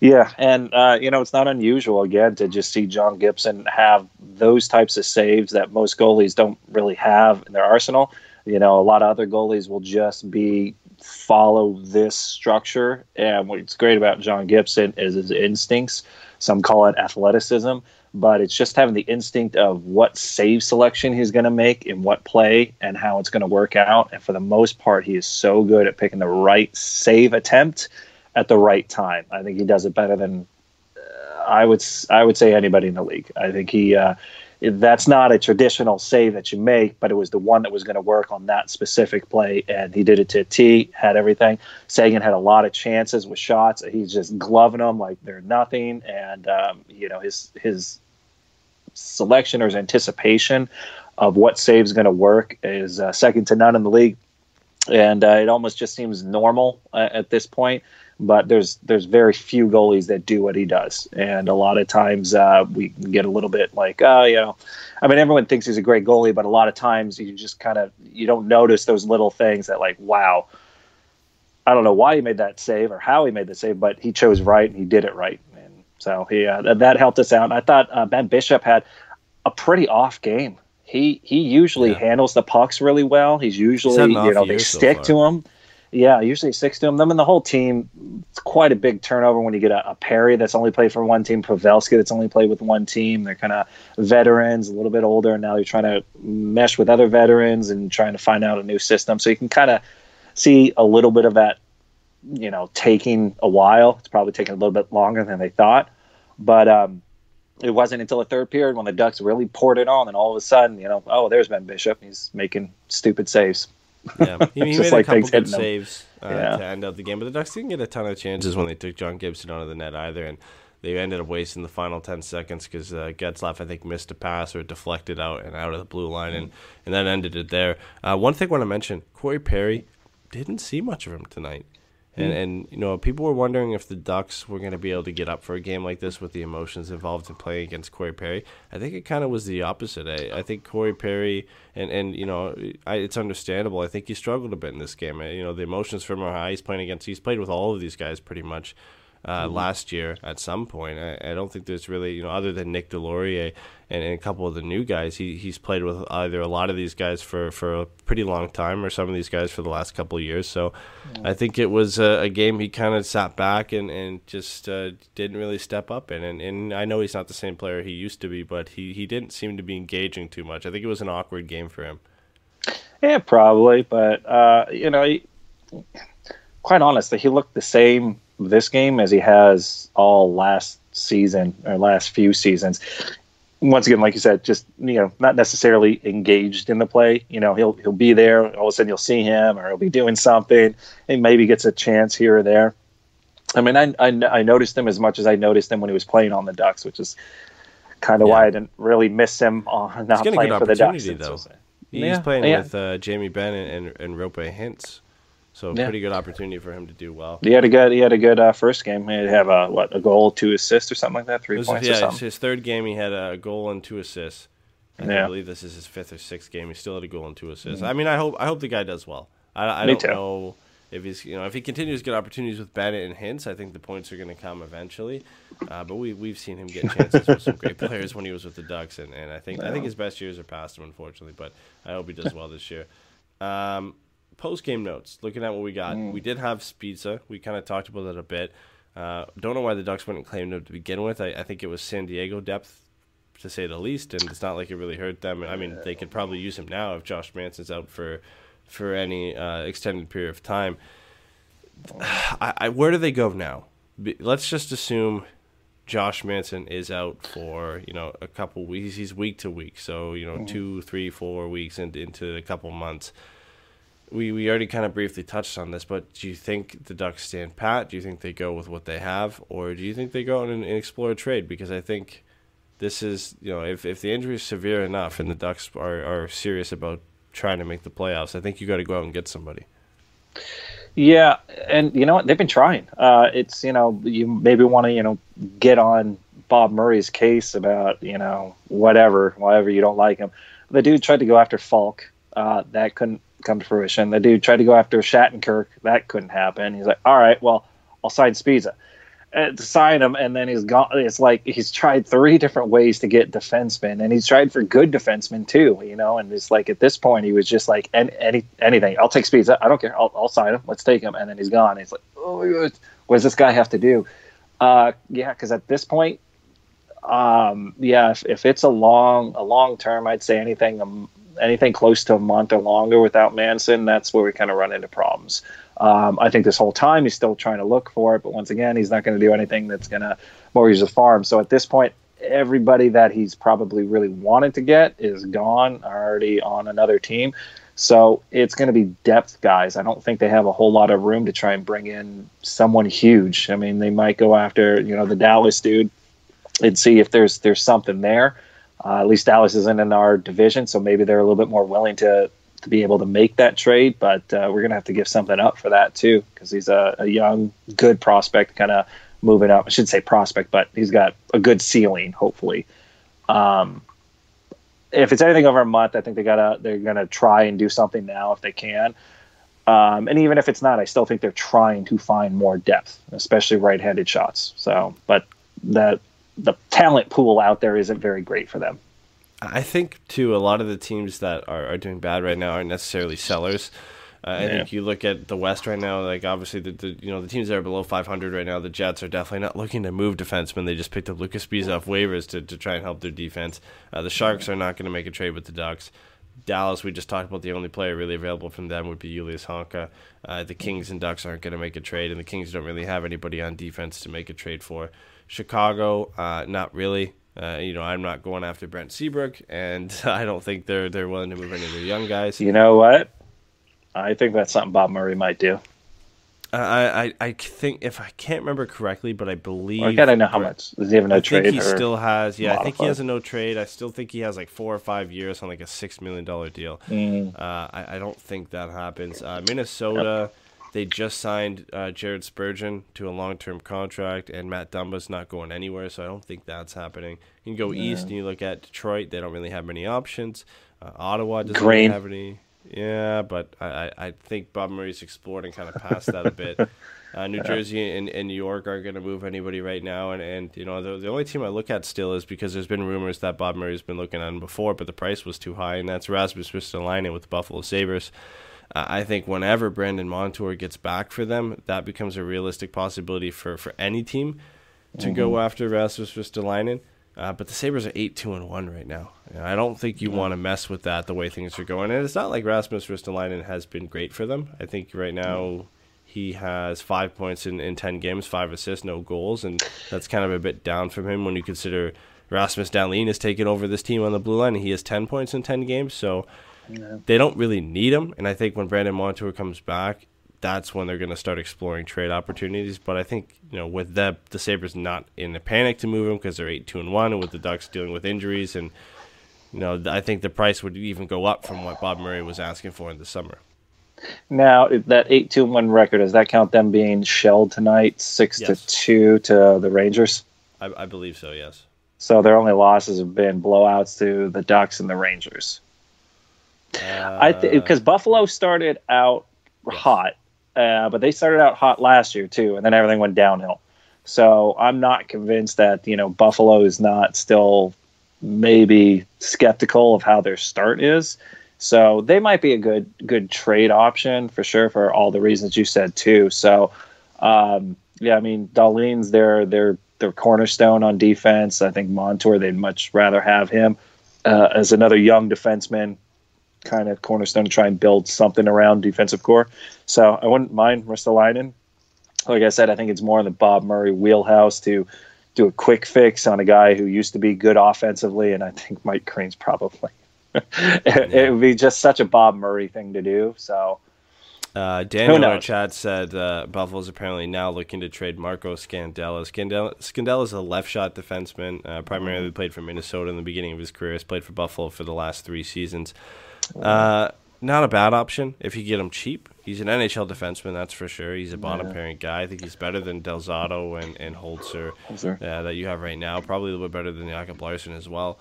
Yeah, and uh, you know it's not unusual again to just see John Gibson have those types of saves that most goalies don't really have in their arsenal. You know, a lot of other goalies will just be follow this structure. And what's great about John Gibson is his instincts. Some call it athleticism, but it's just having the instinct of what save selection he's going to make in what play and how it's going to work out. And for the most part, he is so good at picking the right save attempt at the right time. I think he does it better than uh, I would I would say anybody in the league. I think he uh, that's not a traditional save that you make, but it was the one that was going to work on that specific play, and he did it to a T, had everything. Seguin had a lot of chances with shots. He's just gloving them like they're nothing, and um, you know his his selection or his anticipation of what save is going to work is uh, second to none in the league, and uh, it almost just seems normal uh, at this point but there's there's very few goalies that do what he does, and a lot of times uh, we get a little bit like, oh, you know, I mean, everyone thinks he's a great goalie, but a lot of times you just kind of you don't notice those little things that like, wow, I don't know why he made that save or how he made the save, but he chose right and he did it right, and so he uh, that helped us out. And I thought uh, Ben Bishop had a pretty off game. He he usually yeah. handles the pucks really well. He's usually He's you know they stick to him yeah, usually six to them. Them and the whole team. It's quite a big turnover when you get a, a Perry that's only played for one team, Pavelski that's only played with one team. They're kind of veterans, a little bit older, and now they're trying to mesh with other veterans and trying to find out a new system. So you can kind of see a little bit of that, you know, taking a while. It's probably taking a little bit longer than they thought, but um, it wasn't until the third period when the Ducks really poured it on, and all of a sudden, you know, oh, there's Ben Bishop. He's making stupid saves. Yeah, he, he made like a couple good saves uh, Yeah. to end up the game, but the Ducks didn't get a ton of chances when they took John Gibson out of the net either, and they ended up wasting the final ten seconds because uh, Getzlaf I think missed a pass or deflected out and out of the blue line, and and that ended it there. Uh, one thing I want to mention: Corey Perry didn't see much of him tonight. And, mm. and you know people were wondering if the Ducks were going to be able to get up for a game like this with the emotions involved in playing against Corey Perry. I think it kind of was the opposite. I, I think Corey Perry and, and you know I, it's understandable. I think he struggled a bit in this game. You know the emotions from are high. He's playing against. He's played with all of these guys pretty much uh, last year at some point. I, I don't think there's really you know other than Nick Deslauriers and, and a couple of the new guys. He he's played with either a lot of these guys for, for a pretty long time or some of these guys for the last couple of years. So I think it was a, a game he kind of sat back and and just uh, didn't really step up in. And, and I know he's not the same player he used to be, but he, he didn't seem to be engaging too much. I think it was an awkward game for him. Yeah, probably, but uh, you know, he, quite honestly, he looked the same this game as he has all last season or last few seasons. Once again, like you said, just you know, not necessarily engaged in the play. You know, he'll he'll be there. All of a sudden, you'll see him, or he'll be doing something, and maybe gets a chance here or there. I mean, I, I, I noticed him as much as I noticed him when he was playing on the Ducks, which is kind of why I didn't really miss him on not playing for the Ducks. though. He's Yeah, playing yeah. with uh, Jamie Benn and, and, and Roope Hintz. So Yeah. pretty good opportunity for him to do well. He had a good he had a good uh, first game. He had have a what a goal, two assists, or something like that, three is- points yeah, his third game. He had a goal and two assists. And I believe this is his fifth or sixth game. He still had a goal and two assists. I mean, I hope I hope the guy does well. I, I. Me don't too. know if he's you know if he continues to get opportunities with Bennett and Hintz. I think the points are going to come eventually. Uh, but we we've seen him get chances with some great players when he was with the Ducks, and, and I think I think his best years are past him, unfortunately. But I hope he does well this year. Um, Post game notes. Looking at what we got, Mm. we did have Sbisa. We kind of talked about that a bit. Uh, don't know why the Ducks wouldn't claim him to begin with. I, I think it was San Diego depth, to say the least, and it's not like it really hurt them. I mean, they could probably use him now if Josh Manson's out for for any uh, extended period of time. I, I, where do they go now? Let's just assume Josh Manson is out for you know a couple weeks. He's week to week, so you know two, three, four weeks into into a couple months. We we already kind of briefly touched on this, but do you think the Ducks stand pat? Do you think they go with what they have, or do you think they go and, and explore a trade? Because I think this is you know if if the injury is severe enough and the Ducks are are serious about trying to make the playoffs, I think you got to go out and get somebody. Yeah, and you know what? They've been trying. Uh, it's you know you maybe want to you know get on Bob Murray's case about you know whatever, whatever you don't like him. The dude tried to go after Faulk. Uh, that couldn't come to fruition. The dude tried to go after Shattenkirk. That couldn't happen. He's like, all right, well, I'll sign Sbisa. Uh, sign him, and then he's gone. It's like he's tried three different ways to get defensemen, and he's tried for good defensemen too. You know, and it's like at this point he was just like any, any anything. I'll take Sbisa. I don't care. I'll, I'll sign him. Let's take him, and then he's gone. He's like, oh what does this guy have to do? Uh, yeah, because at this point, um, yeah, if, if it's a long a long term, I'd say anything um, anything close to a month or longer without Manson, that's where we kind of run into problems. Um, I think this whole time he's still trying to look for it, but once again, he's not going to do anything that's going to mortgage the farm. So at this point, everybody that he's probably really wanted to get is gone, already on another team. So it's going to be depth guys. I don't think they have a whole lot of room to try and bring in someone huge. I mean, they might go after you know the Dallas dude and see if there's there's something there. Uh, at least Dallas isn't in our division, so maybe they're a little bit more willing to to be able to make that trade. But uh, we're gonna have to give something up for that too, because he's a, a young, good prospect, kind of moving up. I should say prospect, but he's got a good ceiling, hopefully. Um, if it's anything over a month, I think they gotta they're gonna try and do something now if they can. Um, and even if it's not, I still think they're trying to find more depth, especially right-handed shots. So, but that the talent pool out there isn't very great for them. I think too a lot of the teams that are, are doing bad right now aren't necessarily sellers. Uh, I Yeah. think you look at the West right now, like obviously the, the you know the teams that are below 500 right now, the Jets are definitely not looking to move defensemen. They just picked up Luca Sbisa off waivers to, to try and help their defense. Uh, the Sharks are not going to make a trade with the Ducks. Dallas, we just talked about the only player really available from them would be Julius Honka. Uh, the Kings and Ducks aren't going to make a trade, and the Kings don't really have anybody on defense to make a trade for. Chicago, uh, not really. Uh, you know, I'm not going after Brent Seabrook, and I don't think they're they're willing to move any of their young guys. You know what? I think that's something Bob Murray might do. Uh, I, I I think if I can't remember correctly, but I believe I gotta know how much. Does he have a no I trade? think he still has. Yeah, I think he has a no trade. I still think he has like four or five years on like a six million dollar deal. Mm. Uh, I, I don't think that happens. Uh, Minnesota, they just signed uh, Jared Spurgeon to a long term contract, and Matt Dumba's not going anywhere, so I don't think that's happening. You can go east and you look at Detroit; they don't really have many options. Uh, Ottawa doesn't really have any. Yeah, but I, I, think Bob Murray's explored and kind of passed that a bit. Uh, New Jersey and, and New York aren't going to move anybody right now, and, and you know the, the only team I look at still is because there's been rumors that Bob Murray's been looking at him before, but the price was too high, and that's Rasmus Ristolainen with the Buffalo Sabres. Uh, I think whenever Brandon Montour gets back for them, that becomes a realistic possibility for, for any team to go after Rasmus Ristolainen. Uh, but the Sabres are eight two and one right now. And I don't think you want to mess with that the way things are going. And it's not like Rasmus Ristolainen has been great for them. I think right now he has five points in, in ten games, five assists, no goals, and that's kind of a bit down from him when you consider Rasmus Dahlin has taken over this team on the blue line. And he has ten points in ten games, so they don't really need him. And I think when Brandon Montour comes back, that's when they're going to start exploring trade opportunities. But I think you know with the the Sabres not in a panic to move him because they're eight two and one, and with the Ducks dealing with injuries, and you know I think the price would even go up from what Bob Murray was asking for in the summer. Now that eight two one record does that count them being shelled tonight six Yes. to two to the Rangers? I, I believe so. Yes. So their only losses have been blowouts to the Ducks and the Rangers. I Uh, because Buffalo started out hot, uh, but they started out hot last year too, and then everything went downhill. So I'm not convinced that you know Buffalo is not still maybe skeptical of how their start is. So they might be a good good trade option for sure for all the reasons you said too. So um, yeah, I mean Dahlin's their their their cornerstone on defense. I think Montour they'd much rather have him uh, as another young defenseman kind of cornerstone to try and build something around defensive core. So I wouldn't mind Ristolainen. Like I said, I think it's more in the Bob Murray wheelhouse to do a quick fix on a guy who used to be good offensively, and I think Mike Crane's probably. it, it would be just such a Bob Murray thing to do. So Uh, Daniel in our chat said uh, Buffalo's apparently now looking to trade Marco Scandella. Scandella, Scandella is a left shot defenseman, uh, primarily played for Minnesota in the beginning of his career. Has played for Buffalo for the last three seasons. Uh, not a bad option if you get him cheap. He's an NHL defenseman, that's for sure. He's a bottom pairing guy. I think he's better than Del Zotto and, and Holzer uh, that you have right now. Probably a little bit better than Jacob Larsson as well.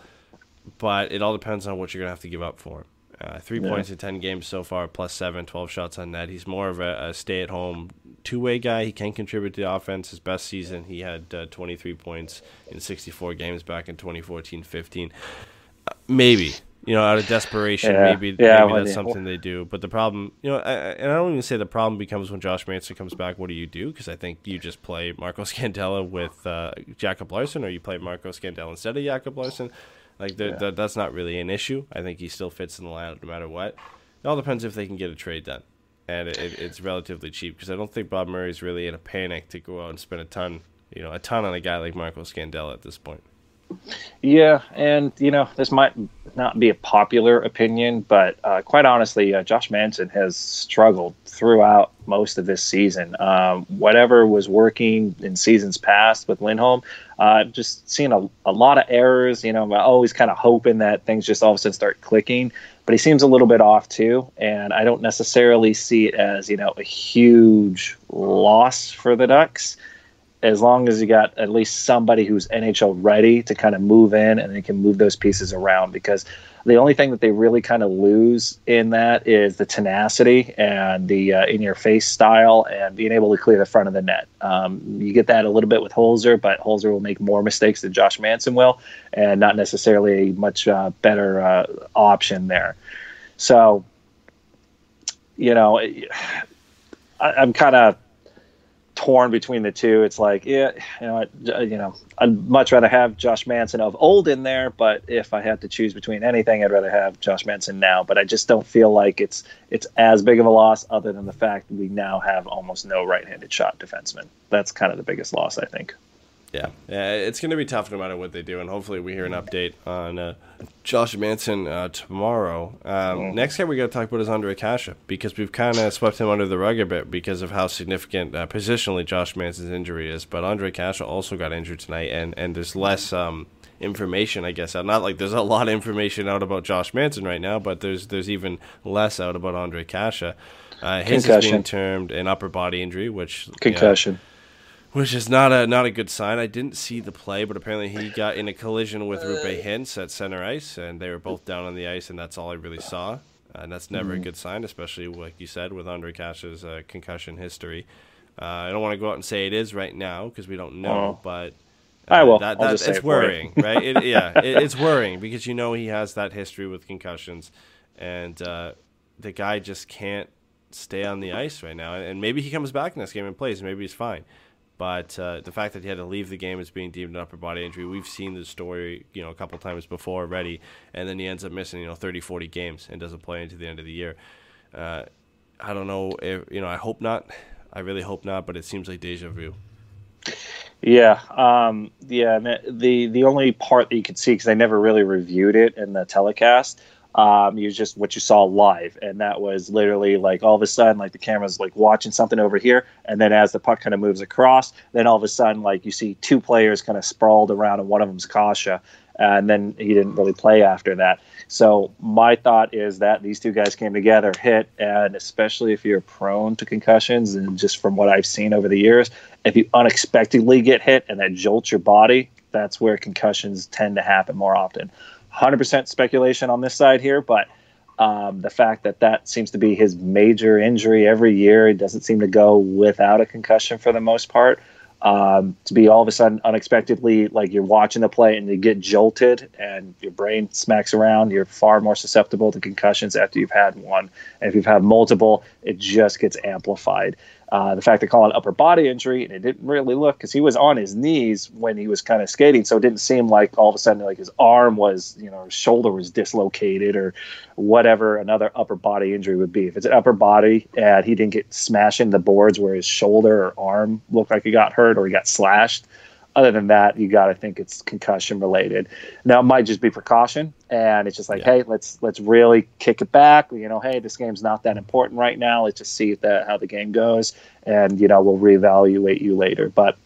But it all depends on what you're going to have to give up for him. Uh, three points in 10 games so far, plus seven, 12 shots on net. He's more of a, a stay at home two way guy. He can contribute to the offense. His best season, he had uh, 23 points in 64 games back in 2014 15. Uh, maybe. You know, out of desperation, Yeah. maybe, Yeah, maybe that's something they do. But the problem, you know, I, and I don't even say the problem becomes when Josh Manson comes back. What do you do? Because I think you just play Marco Scandella with uh, Jacob Larsson, or you play Marco Scandella instead of Jacob Larsson. Like that that's not really an issue. I think he still fits in the lineup no matter what. It all depends if they can get a trade done, and it, it, it's relatively cheap because I don't think Bob Murray's really in a panic to go out and spend a ton, you know, a ton on a guy like Marco Scandella at this point. Yeah, and you know this might not be a popular opinion, but uh, quite honestly, uh, Josh Manson has struggled throughout most of this season. Um, whatever was working in seasons past with Lindholm, uh, just seeing a, a lot of errors. You know, I'm always kind of hoping that things just all of a sudden start clicking, but he seems a little bit off too, and I don't necessarily see it as you know a huge loss for the Ducks as long as you got at least somebody who's NHL ready to kind of move in and they can move those pieces around because the only thing that they really kind of lose in that is the tenacity and the uh, in your face style and being able to clear the front of the net. Um, you get that a little bit with Holzer, but Holzer will make more mistakes than Josh Manson will, and not necessarily a much uh, better uh, option there. So, you know, I, I'm kind of torn between the two. It's like, yeah, you know, I, uh, you know, I'd much rather have Josh Manson of old in there, but if I had to choose between anything, I'd rather have Josh Manson now. But I just don't feel like it's it's as big of a loss, other than the fact we now have almost no right-handed shot defenseman. That's kind of the biggest loss, I think. Yeah, yeah, it's going to be tough no matter what they do, and hopefully we hear an update on uh, Josh Manson uh, tomorrow. Um, Next guy we got to talk about is Ondrej Kase because we've kind of swept him under the rug a bit because of how significant uh, positionally Josh Manson's injury is. But Ondrej Kase also got injured tonight, and and there's less. Um, information i guess not like there's a lot of information out about josh manson right now but there's there's even less out about Ondrej Kase uh, his is Concussion. being termed an upper body injury which you know, Concussion. Which is not a not a good sign. I didn't see the play, but apparently he got in a collision with Roope Hintz at center ice, and they were both down on the ice, and that's all I really saw. And that's never a good sign, especially like you said with Ondrej Kase's uh, concussion history. Uh, I don't want to go out and say it is right now because we don't know, Oh. but I will. That, that, it's it for you. worrying, right? It, yeah, it, it's worrying because you know he has that history with concussions, and uh, the guy just can't stay on the ice right now. And maybe he comes back in this game and plays, and maybe he's fine. But uh, the fact that he had to leave the game as being deemed an upper body injury, we've seen the story, you know, a couple times before already, and then he ends up missing, you know, 30, 40 games and doesn't play into the end of the year. Uh, I don't know if, you know, I hope not. I really hope not, but it seems like deja vu. Yeah, um, yeah. The the only part that you could see because I never really reviewed it in the telecast. Um, you just what you saw live, and that was literally like all of a sudden, like the camera's like watching something over here, and then as the puck kind of moves across, then all of a sudden, like you see two players kind of sprawled around, and one of them's Kase, and then he didn't really play after that. So my thought is that these two guys came together, hit, and especially if you're prone to concussions, and just from what I've seen over the years, if you unexpectedly get hit and that jolts your body, that's where concussions tend to happen more often. 100% speculation on this side here, but um, the fact that that seems to be his major injury every year, he doesn't seem to go without a concussion for the most part. Um, to be all of a sudden unexpectedly like you're watching the play and you get jolted and your brain smacks around, you're far more susceptible to concussions after you've had one. And if you've had multiple, it just gets amplified. Uh, the fact they call it upper body injury, and it didn't really look because he was on his knees when he was kind of skating, so it didn't seem like all of a sudden like his arm was, you know, his shoulder was dislocated or whatever another upper body injury would be. If it's an upper body and he didn't get smashed in the boards where his shoulder or arm looked like he got hurt or he got slashed, other than that, you got to think it's concussion related. Now it might just be precaution, and it's just like, hey, let's let's really kick it back. You know, hey, this game's not that important right now. Let's just see that how the game goes, and you know, we'll reevaluate you later. But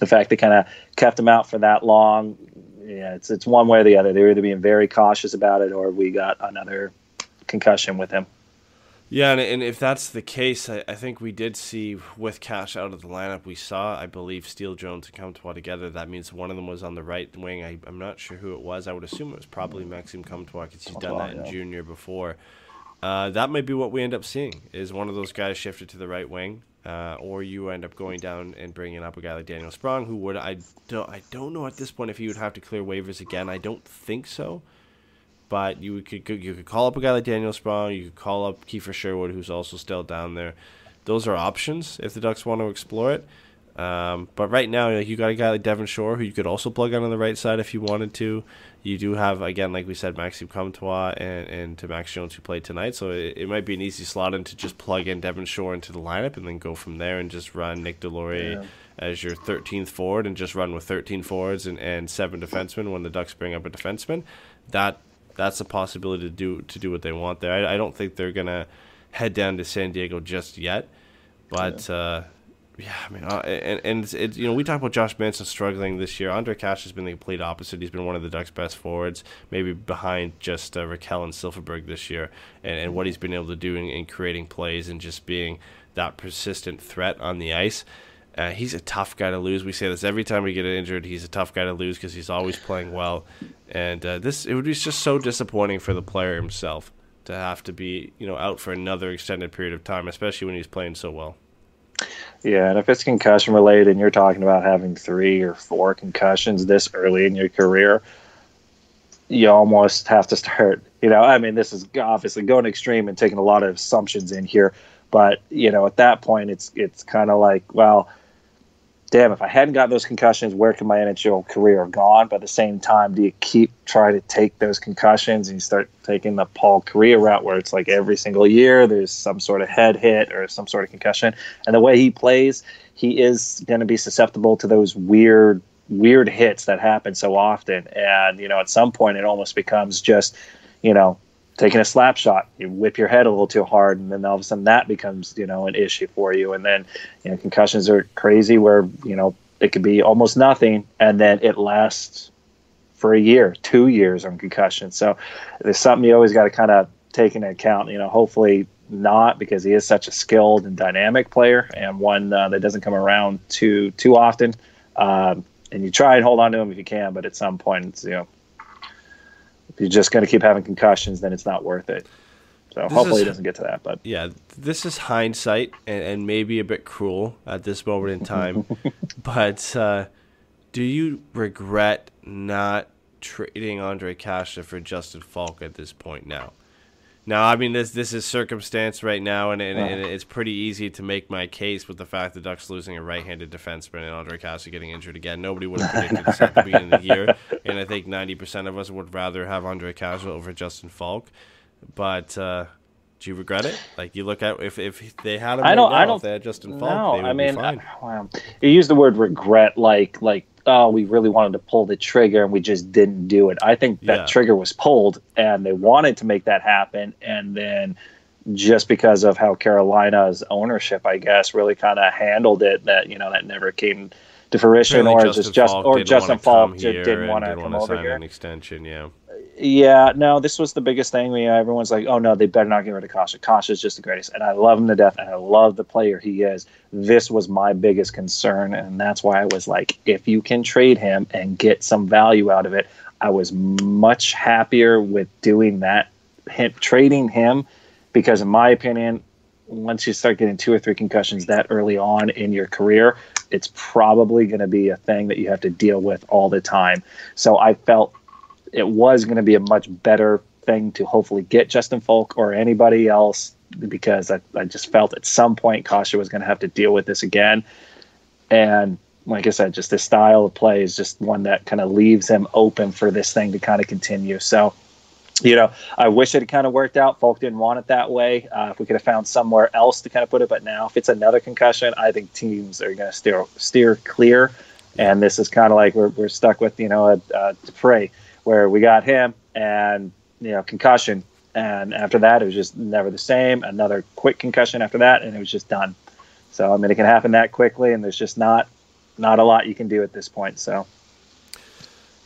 the fact they kind of kept him out for that long, yeah, it's it's one way or the other. They're either being very cautious about it, or we got another concussion with him. Yeah, and, and if that's the case, I, I think we did see with Kase out of the lineup, we saw, I believe, Steele Jones and Comtois together. That means one of them was on the right wing. I, I'm not sure who it was. I would assume it was probably Maxime Comtois because he's done that in yeah. junior before. Uh, that might be what we end up seeing is one of those guys shifted to the right wing, uh, or you end up going down and bringing up a guy like Daniel Sprong, who would I don't I don't know at this point if he would have to clear waivers again. I don't think so but you could you could call up a guy like Daniel Sprong. You could call up Kiefer Sherwood, who's also still down there. Those are options if the Ducks want to explore it. Um, but right now, like you got a guy like Devin Shore, who you could also plug on on the right side if you wanted to. You do have again, like we said, Maxime Comtois and and to Max Jones who played tonight, so it, it might be an easy slot in to just plug in Devin Shore into the lineup and then go from there and just run Nick Deslauriers as your 13th forward and just run with 13 forwards and, and seven defensemen when the Ducks bring up a defenseman. That that's a possibility to do to do what they want there. I, I don't think they're gonna head down to San Diego just yet, but uh, yeah, I mean, uh, and and it's, it's, you know we talk about Josh Manson struggling this year. Ondrej Kase has been the complete opposite. He's been one of the Ducks' best forwards, maybe behind just uh, Rakell and Silfverberg this year, and, and what he's been able to do in, in creating plays and just being that persistent threat on the ice. Uh, he's a tough guy to lose. We say this every time we get injured. He's a tough guy to lose because he's always playing well, and uh, this it would be just so disappointing for the player himself to have to be you know out for another extended period of time, especially when he's playing so well. Yeah, and if it's concussion related and you're talking about having three or four concussions this early in your career, you almost have to start, you know, I mean, this is obviously going extreme and taking a lot of assumptions in here, but you know, at that point it's it's kind of like, well, damn, if I hadn't got those concussions, where could my NHL career have gone? But at the same time, do you keep trying to take those concussions and you start taking the Paul Kariya route where it's like every single year there's some sort of head hit or some sort of concussion? And the way he plays, he is going to be susceptible to those weird weird hits that happen so often. And, you know, at some point it almost becomes just, you know, taking a slap shot, you whip your head a little too hard, and then all of a sudden that becomes, you know, an issue for you. And then, you know, concussions are crazy where, you know, it could be almost nothing and then it lasts for a year, two years on concussion. So there's something you always got to kind of take into account. You know, hopefully not because he is such a skilled and dynamic player and one uh, that doesn't come around too too often. Um, and you try and hold on to him if you can, but at some point, it's, you know, if you're just going to keep having concussions, then it's not worth it. So This hopefully is- it doesn't get to that. But Yeah, this is hindsight and, and maybe a bit cruel at this moment in time. but uh, do you regret not trading Ondrej Kase for Justin Faulk at this point now? Now, I mean, this this is circumstance right now, and, and, and it's pretty easy to make my case with the fact the Ducks losing a right-handed defenseman and Ondrej Kase getting injured again. Nobody would have predicted this at the beginning of the year, and I think ninety percent of us would rather have Ondrej Kase over Justin Faulk. But uh, do you regret it? Like you look at if if they had him, I don't. now, I don't. If they had Justin Faulk, no, they would I mean, uh, wow. you use the word regret like like oh we really wanted to pull the trigger and we just didn't do it. I think that Yeah. trigger was pulled and they wanted to make that happen and then just because of how Carolina's ownership, I guess, really kind of handled it that you know that never came to fruition or just just Faulk or didn't Justin Faulk come just didn't want to didn't come wanna over sign here. an extension. Yeah, Yeah, no, this was the biggest thing. We uh, everyone's like, "Oh no, they better not get rid of Kase. Kase's just the greatest," and I love him to death, and I love the player he is. This was my biggest concern, and that's why I was like, if you can trade him and get some value out of it, I was much happier with doing that, him, trading him, because in my opinion, once you start getting two or three concussions that early on in your career, it's probably going to be a thing that you have to deal with all the time. So I felt it was going to be a much better thing to hopefully get Justin Faulk or anybody else because I, I just felt at some point Kase was going to have to deal with this again. And like I said, just the style of play is just one that kind of leaves him open for this thing to kind of continue. So, you know, I wish it had kind of worked out. Faulk didn't want it that way. Uh, if we could have found somewhere else to kind of put it, but now if it's another concussion, I think teams are going to steer steer clear. And this is kind of like we're, we're stuck with you know a, a where we got him and you know concussion, and after that it was just never the same. Another quick concussion after that, and it was just done. So I mean, it can happen that quickly, and there's just not not a lot you can do at this point. So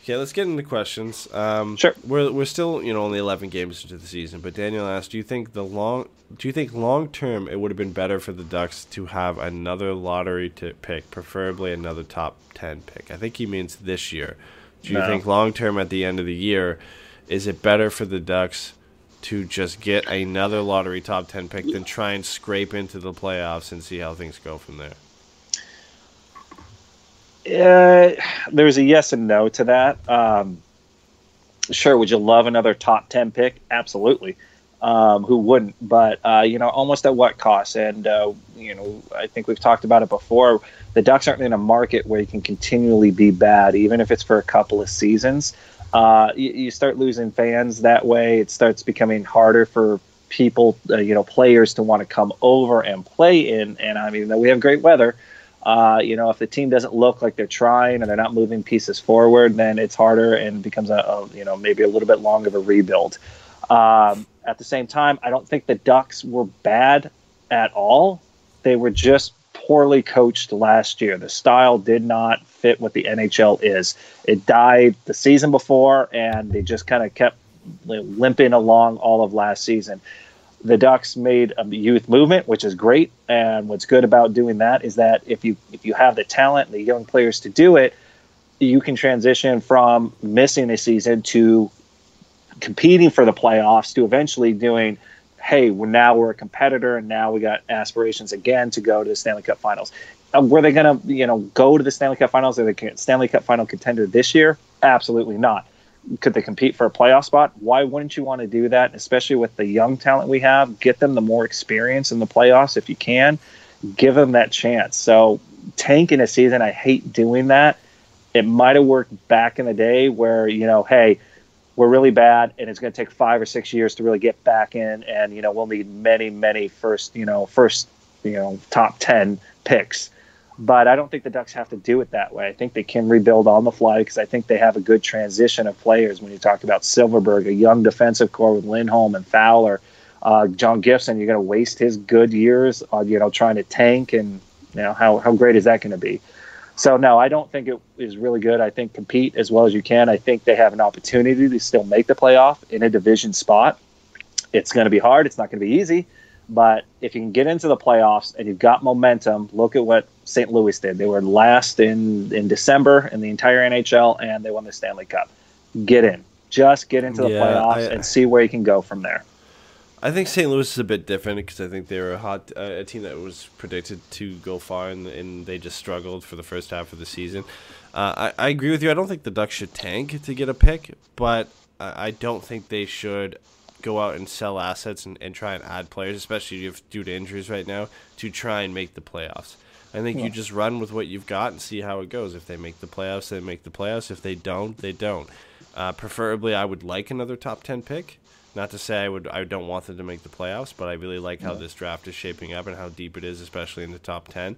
Okay, let's get into questions. Um, Sure. We're we're still you know only eleven games into the season, but Daniel asked, do you think the long do you think long term it would have been better for the Ducks to have another lottery to pick, preferably another top ten pick? I think he means this year. Do you No. think long term at the end of the year, is it better for the Ducks to just get another lottery top ten pick than try and scrape into the playoffs and see how things go from there? Uh, there's a yes and no to that. Um, sure, would you love another top 10 pick? Absolutely. Um, who wouldn't? But, uh, you know, almost at what cost? And, uh, you know, I think we've talked about it before. The Ducks aren't in a market where you can continually be bad, even if it's for a couple of seasons. Uh, you, you start losing fans that way. It starts becoming harder for people, uh, you know, players to want to come over and play in. And I mean, we have great weather. Uh, you know, if the team doesn't look like they're trying and they're not moving pieces forward, then it's harder and becomes a, a you know maybe a little bit long of a rebuild. Um, at the same time, I don't think the Ducks were bad at all. They were just poorly coached last year. The style did not fit what the NHL is. It died the season before, and they just kind of kept limping along all of last season the Ducks made a youth movement, which is great. And what's good about doing that is that if you if you have the talent and the young players to do it, you can transition from missing a season to competing for the playoffs to eventually doing hey we're now we're a competitor and now we got aspirations again to go to the stanley cup finals. Uh, were they going to you know go to the stanley cup finals? Are they stanley cup final contender this year? Absolutely not. Could they compete for a playoff spot? Why wouldn't you want to do that especially with the young talent we have? Get them the more experience in the playoffs if you can. Give them that chance. So tank in a season i hate doing that. It might have worked back in the day where you know hey we're really bad and it's going to take five or six years to really get back in and you know we'll need many many first you know first you know top 10 picks But I don't think the Ducks have to do it that way. I think they can rebuild on the fly because I think they have a good transition of players. When you talk about Silfverberg, a young defensive core with Lindholm and Fowler, uh, John Gibson, you're going to waste his good years on you know trying to tank, and you know how how great is that going to be? So no, I don't think it is really good. I think compete as well as you can. I think they have an opportunity to still make the playoff in a division spot. It's going to be hard. It's not going to be easy. But if you can get into the playoffs and you've got momentum, look at what St. Louis did. They were last in in December in the entire NHL, and they won the Stanley Cup. Get in, just get into the Yeah, playoffs I- and see where you can go from there. I think St. Louis is a bit different because I think they were a hot uh, a team that was predicted to go far and, and they just struggled for the first half of the season. Uh, I, I agree with you. I don't think the Ducks should tank to get a pick, but I, I don't think they should go out and sell assets and, and try and add players, especially if due to injuries right now, to try and make the playoffs. I think you just run with what you've got and see how it goes. If they make the playoffs, they make the playoffs. If they don't, they don't. Uh, preferably, I would like another top ten pick. Not to say I would I don't want them to make the playoffs, but I really like how this draft is shaping up and how deep it is, especially in the top ten.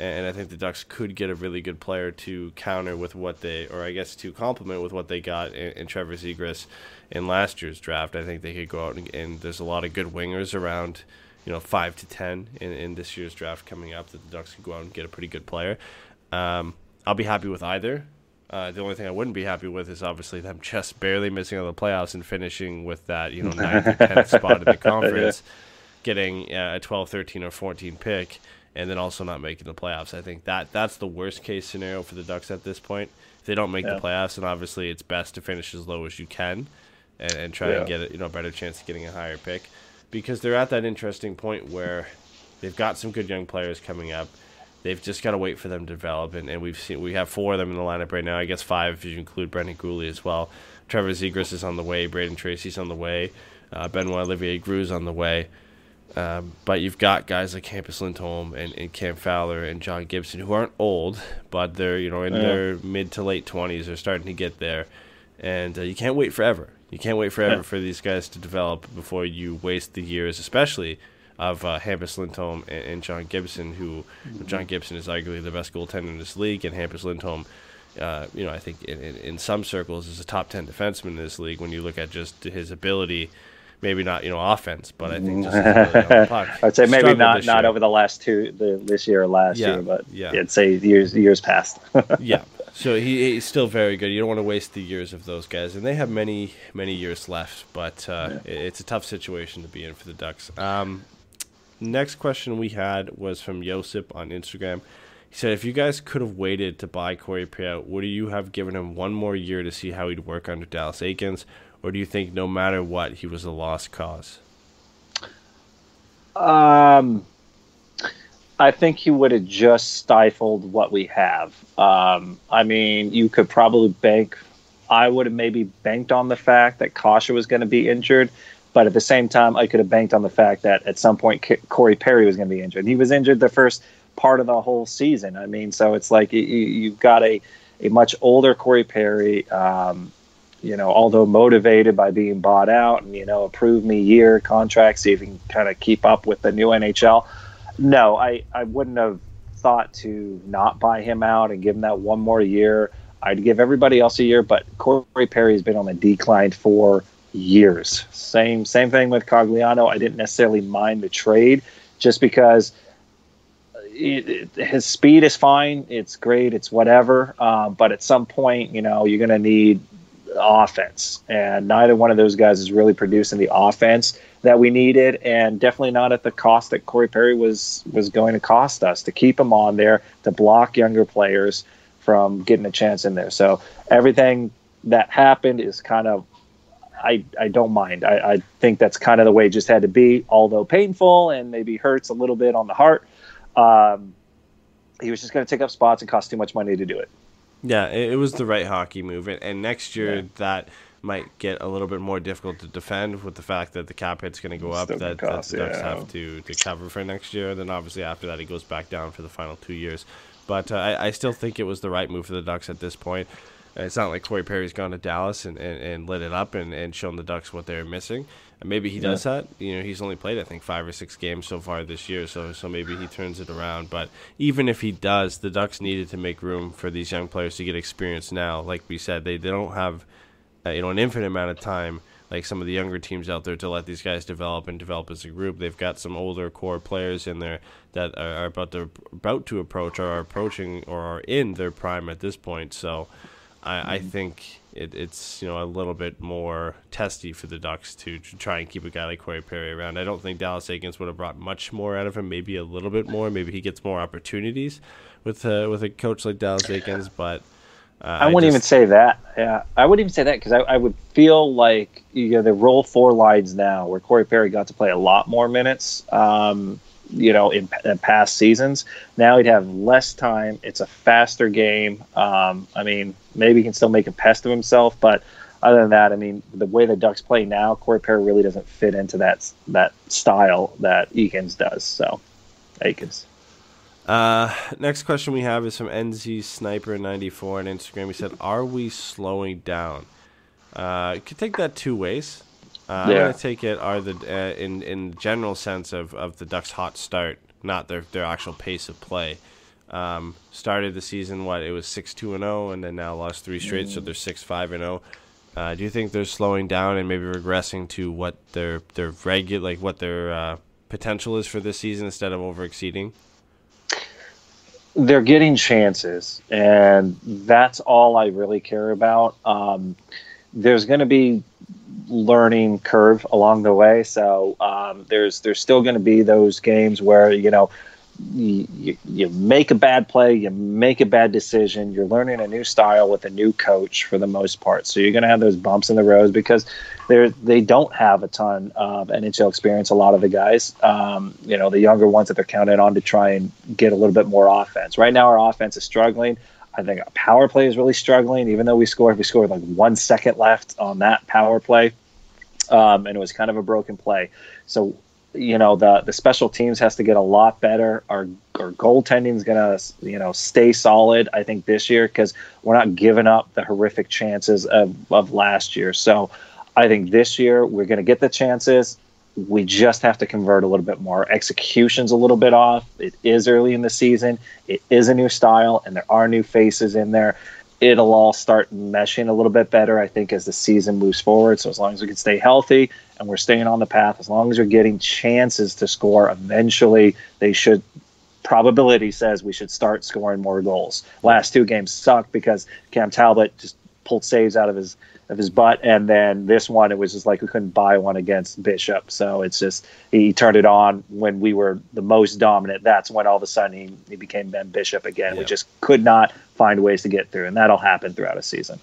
And I think the Ducks could get a really good player to counter with what they, or I guess to complement with what they got in, in Trevor Zegras in last year's draft. I think they could go out and, and there's a lot of good wingers around, you know, five to ten in, in this year's draft coming up that the Ducks could go out and get a pretty good player. Um, I'll be happy with either. Uh, the only thing I wouldn't be happy with is obviously them just barely missing on the playoffs and finishing with that, you know, ninth or tenth spot in the conference, getting uh, a 12, 13, or 14 pick, and then also not making the playoffs. I think that that's the worst case scenario for the Ducks at this point. If they don't make Yeah. the playoffs, and obviously it's best to finish as low as you can, and, and try and get a, you know a better chance of getting a higher pick, because they're at that interesting point where they've got some good young players coming up. They've just got to wait for them to develop, and, and we've seen we have four of them in the lineup right now. I guess five if you include Brendan Guhle as well. Trevor Zegras is on the way. Brayden Tracey's on the way. Uh, Benoit Olivier Groulx's on the way. Um, but you've got guys like Hampus Lindholm and, and Cam Fowler and John Gibson who aren't old, but they're you know in their mid to late twenties. They're starting to get there, and uh, you can't wait forever. You can't wait forever Yeah. for these guys to develop before you waste the years, especially of uh, Hampus Lindholm and, and John Gibson, who John Gibson is arguably the best goaltender in this league, and Hampus Lindholm, uh, you know, I think in, in, in some circles is a top ten defenseman in this league when you look at just his ability. Maybe not, you know, offense, but I think just his on the puck. I'd say maybe not not year. over the last two the, this year or last Yeah, year, but yeah. I'd say years years past. yeah. So he, he's still very good. You don't want to waste the years of those guys, and they have many many years left. But uh, it- it's a tough situation to be in for the Ducks. Um, next question we had was from Josip on Instagram. He said, "If you guys could have waited to buy Corey Perry, would you have given him one more year to see how he'd work under Dallas Eakins, or do you think no matter what he was a lost cause?" Um, I think he would have just stifled what we have. Um, I mean, you could probably bank. I would have maybe banked on the fact that Kase was going to be injured, but at the same time, I could have banked on the fact that at some point K- Corey Perry was going to be injured. He was injured the first part of the whole season. I mean, so it's like you, you- you've got a a much older Corey Perry. Um, you know, although motivated by being bought out and, you know, approve me year contract, see if he can kind of keep up with the new NHL. No, I, I wouldn't have thought to not buy him out and give him that one more year. I'd give everybody else a year, but Corey Perry has been on the decline for years. Same same thing with Cogliano. I didn't necessarily mind the trade just because it, it- his speed is fine. It's great. It's whatever. Um, but at some point, you know, you're going to need offense, and neither one of those guys is really producing the offense that we needed, and definitely not at the cost that Corey Perry was was going to cost us to keep him on there to block younger players from getting a chance in there. So everything that happened is kind of I, I don't mind. I, I think that's kind of the way it just had to be, although painful and maybe hurts a little bit on the heart. Um, he was just going to take up spots and cost too much money to do it. Yeah, it, was the right hockey move, and, next year Yeah. that might get a little bit more difficult to defend with the fact that the cap hit's going to go up. Still That, gonna that the Ducks yeah. have to, to cover for next year. Then obviously after that, it goes back down for the final two years. But uh, I, I still think it was the right move for the Ducks at this point. It's not like Corey Perry's gone to Dallas and, and, and lit it up and, and shown the Ducks what they're missing. And maybe he does that. You know, he's only played I think five or six games so far this year, so so maybe he turns it around. But even if he does, the Ducks needed to make room for these young players to get experience now. Like we said, they, they don't have uh, you know an infinite amount of time like some of the younger teams out there to let these guys develop and develop as a group. They've got some older core players in there that are about to about to approach or are approaching or are in their prime at this point. So I, I think it, it's you know a little bit more testy for the Ducks to, to try and keep a guy like Corey Perry around. I don't think Dallas Eakins would have brought much more out of him. Maybe a little bit more. Maybe he gets more opportunities with uh, with a coach like Dallas Eakins, but. Uh, I wouldn't even just- say that. Yeah, I wouldn't even say that because I, I would feel like you know the roll four lines now, where Corey Perry got to play a lot more minutes. Um, you know, in, in past seasons, now he'd have less time. It's a faster game. Um, I mean, maybe he can still make a pest of himself, but other than that, I mean, the way the Ducks play now, Corey Perry really doesn't fit into that that style that Eakins does. So, Eakins. Uh, next question we have is from NZ Sniper ninety four on Instagram. He said, "Are we slowing down?" Uh, you could take that two ways. Uh, I'm gonna take it are the uh, in in general sense of, of the Ducks' hot start, not their their actual pace of play. Um, started the season what it was six two and zero, and then now lost three straight, so they're six five and zero. Uh, do you think they're slowing down and maybe regressing to what their their regular like what their uh, potential is for this season instead of over exceeding? they're getting chances, and that's all I really care about. Um, there's going to be learning curve along the way, so um, there's there's still going to be those games where you know you, you, make a bad play, you make a bad decision, you're learning a new style with a new coach for the most part. So you're going to have those bumps in the road because they they don't have a ton of NHL experience. A lot of the guys, um, you know, the younger ones that they're counting on to try and get a little bit more offense. Right now, our offense is struggling. I think our power play is really struggling. Even though we scored, we scored like one second left on that power play, um, and it was kind of a broken play. So you know the the special teams has to get a lot better. Our our goaltending is gonna you know stay solid. I think this year because we're not giving up the horrific chances of of last year. So I think this year we're gonna get the chances. We just have to convert a little bit more. Execution's a little bit off. It is early in the season. It is a new style, and there are new faces in there. It'll all start meshing a little bit better, I think, as the season moves forward. So as long as we can stay healthy and we're staying on the path, as long as we're getting chances to score, eventually they should. Probability says we should start scoring more goals. Last two games sucked because Cam Talbot just pulled saves out of his of his butt, and then this one it was just like we couldn't buy one against Bishop. So it's just he turned it on when we were the most dominant. That's when all of a sudden he, he became Ben Bishop again. We just could not find ways to get through, and that'll happen throughout a season.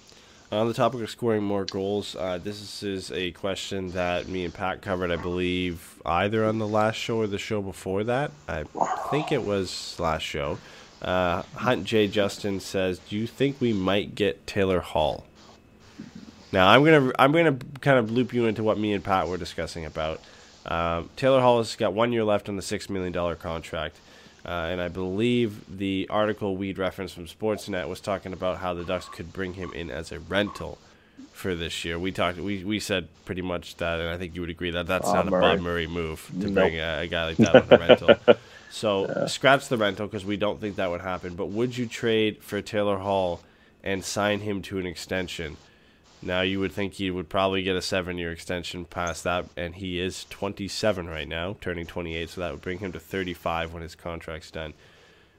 On the topic of scoring more goals, uh, this is a question that me and Pat covered, I believe, either on the last show or the show before that. I think it was last show. Uh, Hunt J. Justin says, "Do you think we might get Taylor Hall?" Now I'm gonna I'm gonna kind of loop you into what me and Pat were discussing about. Um, Taylor Hall has got one year left on the six million dollar contract, uh, and I believe the article we'd referenced from Sportsnet was talking about how the Ducks could bring him in as a rental for this year. We talked we, we said pretty much that, and I think you would agree that that's not a Bob Murray move to bring a, a guy like that on a rental. So scratch the rental because we don't think that would happen. But would you trade for Taylor Hall and sign him to an extension? Now you would think he would probably get a seven-year extension past that, and he is 27 right now, turning 28, so that would bring him to 35 when his contract's done.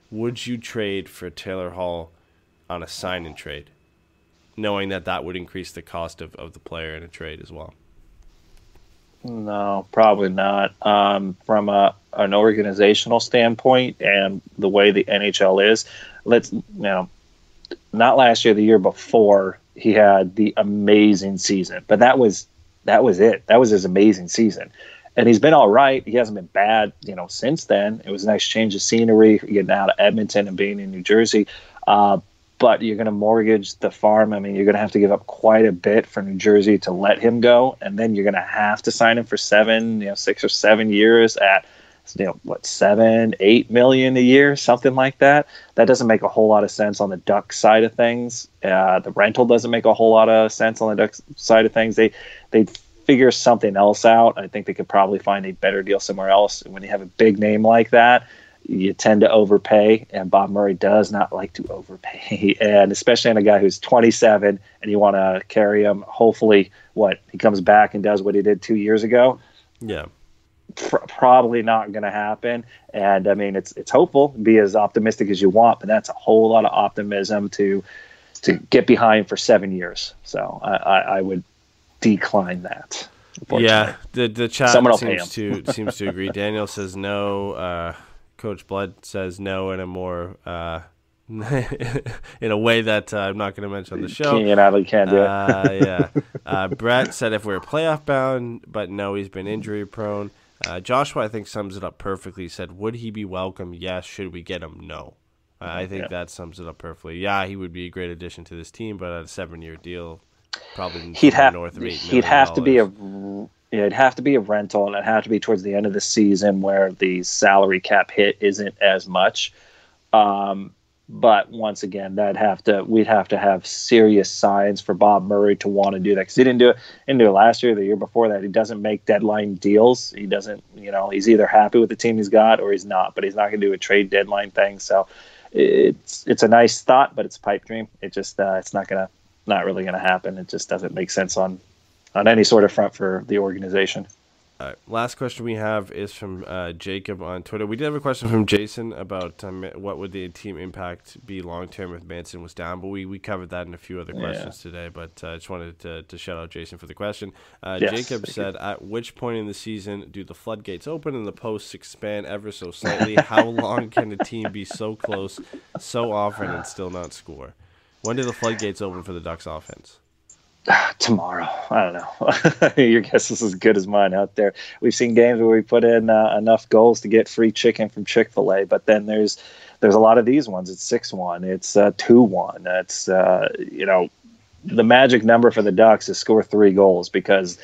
Would you trade for Taylor Hall on a sign-and trade, knowing that that would increase the cost of, of the player in a trade as well? No, probably not. Um, from a, an organizational standpoint and the way the NHL is, let's you know, not last year, the year before, he had the amazing season, but that was that was it. That was his amazing season, and he's been all right. He hasn't been bad, you know, since then. It was a nice change of scenery, getting out of Edmonton and being in New Jersey. Uh, but you're going to mortgage the farm. I mean, you're going to have to give up quite a bit for New Jersey to let him go, and then you're going to have to sign him for seven, you know, six or seven years at you know what seven eight million a year something like that? That doesn't make a whole lot of sense on the duck side of things. Uh, the rental doesn't make a whole lot of sense on the duck side of things. They they figure something else out. I think they could probably find a better deal somewhere else. When you have a big name like that you tend to overpay and bob murray does not like to overpay. And especially on a guy who's 27 and you want to carry him hopefully what he comes back and does what he did two years ago? Yeah. Pr- probably not going to happen. And I mean, it's it's hopeful. Be as optimistic as you want, but that's a whole lot of optimism to to get behind for seven years. So I, I, I would decline that. Yeah, the the chat Someone seems to seems to agree. Daniel says no. Uh, Coach Blood says no in a more uh, in a way that uh, I'm not going to mention on the show. Can't, I can't do it. Uh, yeah. Uh, Brett said if we're playoff bound, but no, he's been injury prone. Uh, Joshua, I think, sums it up perfectly. He said, Would he be welcome? Yes. Should we get him? No. Uh, I think Yeah. that sums it up perfectly. Yeah, he would be a great addition to this team, but at a seven year deal, probably he'd have north of eight he'd have to be a yeah, it'd have to be a rental, and it'd have to be towards the end of the season where the salary cap hit isn't as much. Um, but once again, that'd have to we'd have to have serious signs for Bob Murray to want to do that because he didn't do it. Didn't do it last year, the year before that. He doesn't make deadline deals. He doesn't, you know, he's either happy with the team he's got or he's not. But he's not going to do a trade deadline thing. So it's it's a nice thought, but it's a pipe dream. It just uh, it's not gonna not really gonna happen. It just doesn't make sense on on any sort of front for the organization. All right, last question we have is from uh, Jacob on Twitter. We did have a question from Jason about um, what would the team impact be long term if Manson was down, but we, we covered that in a few other Yeah. questions today. But I uh, just wanted to, to shout out Jason for the question. Uh, Yes, Jacob you. said, "At which point in the season do the floodgates open and the posts expand ever so slightly? How long can a team be so close so often and still not score? When do the floodgates open for the Ducks offense?" tomorrow. I don't know. Your guess is as good as mine out there. We've seen games where we put in uh, enough goals to get free chicken from Chick Fil A, but then there's there's a lot of these ones. It's six one. It's uh, two one. It's uh, you know the magic number for the Ducks is score three goals because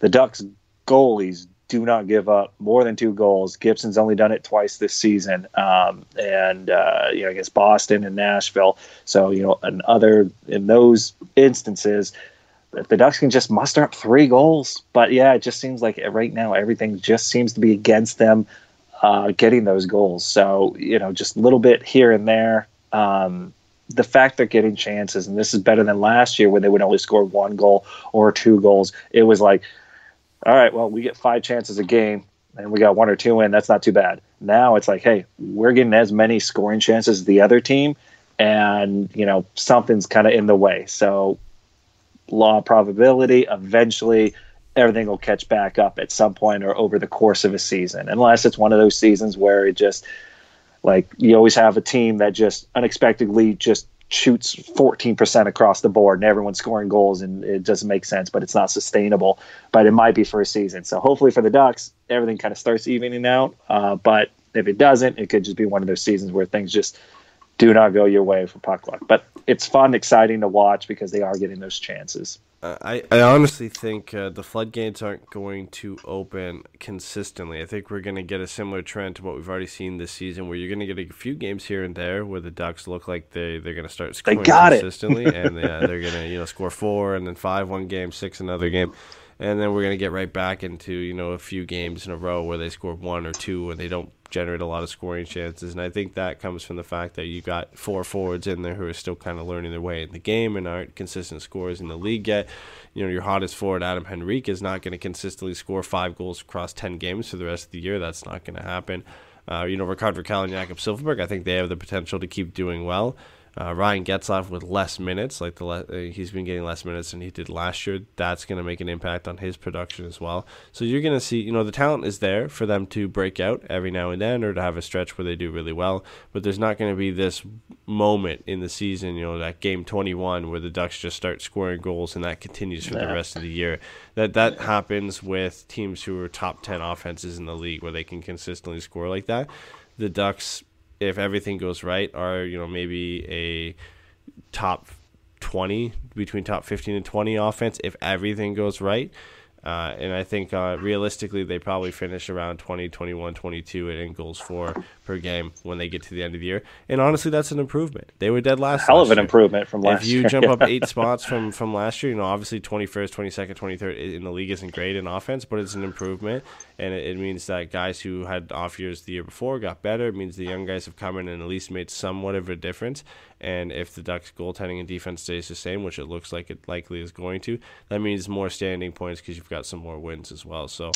the Ducks goalies do not give up more than two goals. Gibson's only done it twice this season, um, and uh, you know against Boston and Nashville. So you know, and other in those instances, if the Ducks can just muster up three goals. But yeah, it just seems like right now everything just seems to be against them uh, getting those goals. So you know, just a little bit here and there. Um, the fact they're getting chances, and this is better than last year when they would only score one goal or two goals. It was like, all right, well, we get five chances a game and we got one or two in. That's not too bad. Now it's like, hey, we're getting as many scoring chances as the other team, and you know something's kind of in the way. So law of probability, eventually everything will catch back up at some point or over the course of a season, unless it's one of those seasons where it just like you always have a team that just unexpectedly just shoots 14% across the board and everyone's scoring goals and it doesn't make sense but it's not sustainable but it might be for a season. So hopefully for the ducks everything kind of starts evening out uh, but if it doesn't it could just be one of those seasons where things just do not go your way for puck luck but it's fun exciting to watch because they are getting those chances Uh, I, I honestly think uh, the floodgates aren't going to open consistently. I think we're going to get a similar trend to what we've already seen this season, where you're going to get a few games here and there where the Ducks look like they they're going to start scoring got it. consistently, and uh, they're going to you know score four and then five one game, six another game, and then we're going to get right back into you know a few games in a row where they score one or two and they don't generate a lot of scoring chances. And I think that comes from the fact that you got four forwards in there who are still kind of learning their way in the game and aren't consistent scorers in the league yet. You know, your hottest forward, Adam Henrique, is not going to consistently score five goals across 10 games for the rest of the year. That's not going to happen. Uh, you know, Rickard Rakell and Jakob Silfverberg, I think they have the potential to keep doing well. Uh, Ryan Getzlaf with less minutes, like the le- uh, he's been getting less minutes than he did last year. That's going to make an impact on his production as well. So you're going to see, you know, the talent is there for them to break out every now and then, or to have a stretch where they do really well. But there's not going to be this moment in the season, you know, that game 21 where the Ducks just start scoring goals and that continues for the rest of the year. That that happens with teams who are top 10 offenses in the league where they can consistently score like that. The Ducks if everything goes right, are you know maybe a top twenty between top fifteen and twenty offense if everything goes right. Uh, and I think uh, realistically, they probably finish around 20, 21, 22 in goals for per game when they get to the end of the year. And honestly, that's an improvement. They were dead last. Hell last of an year. improvement from last year. If you year. jump up eight spots from from last year, you know, obviously 21st, 22nd, 23rd in the league isn't great in offense, but it's an improvement. And it, it means that guys who had off years the year before got better. It means the young guys have come in and at least made somewhat of a difference. And if the Ducks' goaltending and defense stays the same, which it looks like it likely is going to, that means more standing points because you've got some more wins as well. So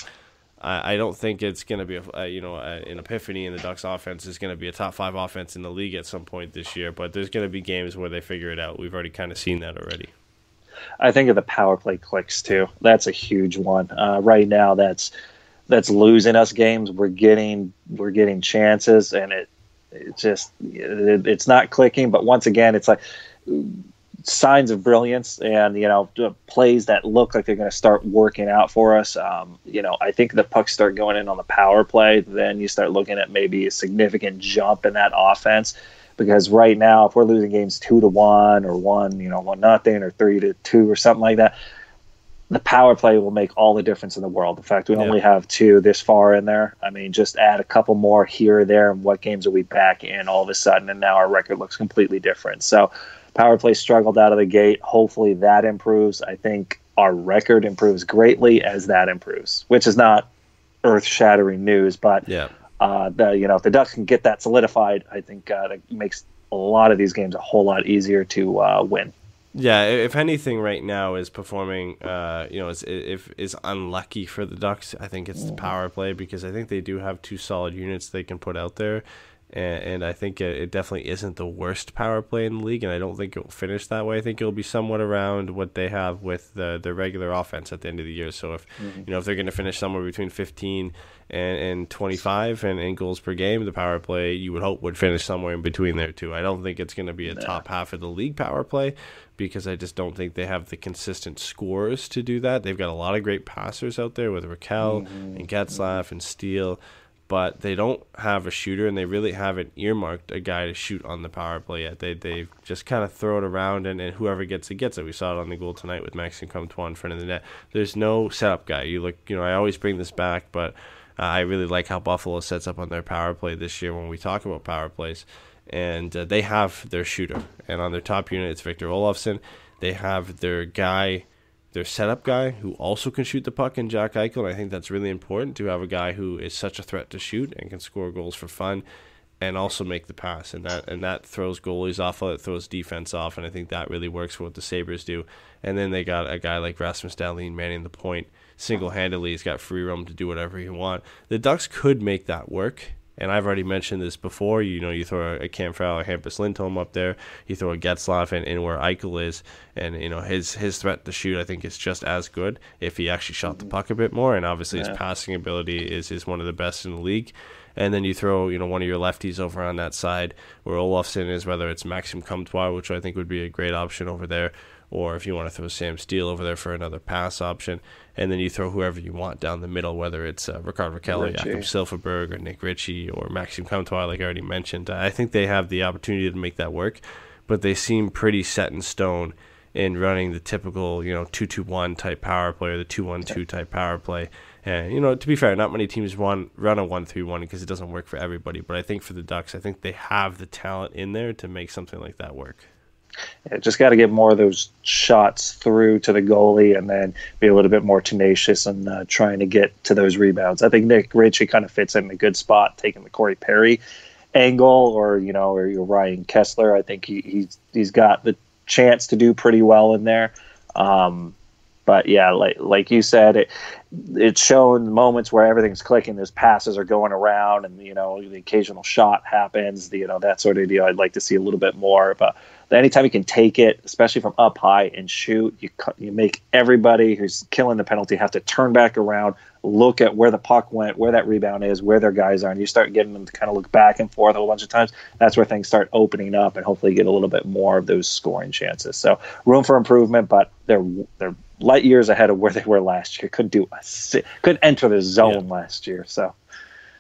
I, I don't think it's going to be a, you know an epiphany in the Ducks' offense is going to be a top five offense in the league at some point this year. But there's going to be games where they figure it out. We've already kind of seen that already. I think of the power play clicks too. That's a huge one. Uh, right now, that's that's losing us games. We're getting we're getting chances, and it it just it, it's not clicking. But once again, it's like signs of brilliance and you know plays that look like they're going to start working out for us. Um, you know, I think the pucks start going in on the power play. Then you start looking at maybe a significant jump in that offense. Because right now, if we're losing games two to one or one, you know, one nothing or three to two or something like that, the power play will make all the difference in the world. The fact we Yeah. only have two this far in there, I mean, just add a couple more here or there, and what games are we back in all of a sudden? And now our record looks completely different. So, power play struggled out of the gate. Hopefully, that improves. I think our record improves greatly as that improves, which is not earth shattering news, but Yeah. uh, the you know if the Ducks can get that solidified, I think uh, that makes a lot of these games a whole lot easier to uh, win. Yeah, if anything, right now is performing. Uh, you know, is if is unlucky for the Ducks. I think it's the power play because I think they do have two solid units they can put out there, and, and I think it, it definitely isn't the worst power play in the league. And I don't think it will finish that way. I think it'll be somewhat around what they have with the the regular offense at the end of the year. So if mm-hmm. you know if they're going to finish somewhere between fifteen and, and 25 and, and goals per game, the power play you would hope would finish somewhere in between there too. I don't think it's going to be a top half of the league power play because I just don't think they have the consistent scores to do that. They've got a lot of great passers out there with Rakell mm-hmm. and Getzlaff and Steele, but they don't have a shooter and they really haven't earmarked a guy to shoot on the power play yet. They they just kind of throw it around and, and whoever gets it gets it. We saw it on the goal tonight with Maxime Comtois in front of the net. There's no setup guy. You look, you know, I always bring this back, but uh, I really like how Buffalo sets up on their power play this year when we talk about power plays. And uh, they have their shooter. And on their top unit, it's Victor Olofsson. They have their guy, their setup guy, who also can shoot the puck in Jack Eichel. And I think that's really important to have a guy who is such a threat to shoot and can score goals for fun and also make the pass. And that and that throws goalies off, it throws defense off. And I think that really works for what the Sabres do. And then they got a guy like Rasmus Dahlin manning the point single handedly. He's got free roam to do whatever he want. The Ducks could make that work. And I've already mentioned this before. You know, you throw a Cam or Hampus Lindholm up there. You throw a Getzlaff in, in where Eichel is, and you know his his threat to shoot. I think is just as good if he actually shot the puck a bit more. And obviously his passing ability is is one of the best in the league. And then you throw, you know, one of your lefties over on that side where Olofsson is, whether it's Maxime Comtois, which I think would be a great option over there, or if you want to throw Sam Steele over there for another pass option, and then you throw whoever you want down the middle, whether it's uh, Rickard Rakell. Jakob Silfverberg, or Nick Ritchie, or Maxime Comtois, like I already mentioned. I think they have the opportunity to make that work, but they seem pretty set in stone in running the typical, you know, two-two-one type power play or the two-one-two type power play. And you know, to be fair, not many teams run run a one-three-one because it doesn't work for everybody. But I think for the Ducks, I think they have the talent in there to make something like that work. Yeah, just got to get more of those shots through to the goalie and then be a little bit more tenacious and uh, trying to get to those rebounds. I think Nick Ritchie kind of fits in a good spot, taking the Corey Perry angle or, you know, or your Ryan Kesler. I think he, he's, he's got the chance to do pretty well in there. Um, but yeah, like like you said, it it's shown moments where everything's clicking. Those passes are going around, and you know the occasional shot happens. The, you know that sort of deal. I'd like to see a little bit more. But anytime you can take it, especially from up high and shoot, you cut- you make everybody who's killing the penalty have to turn back around, look at where the puck went, where that rebound is, where their guys are, and you start getting them to kind of look back and forth a whole bunch of times. That's where things start opening up, and hopefully get a little bit more of those scoring chances. So room for improvement, but they're they're light years ahead of where they were last year. Couldn't do a couldn't enter the zone last year. So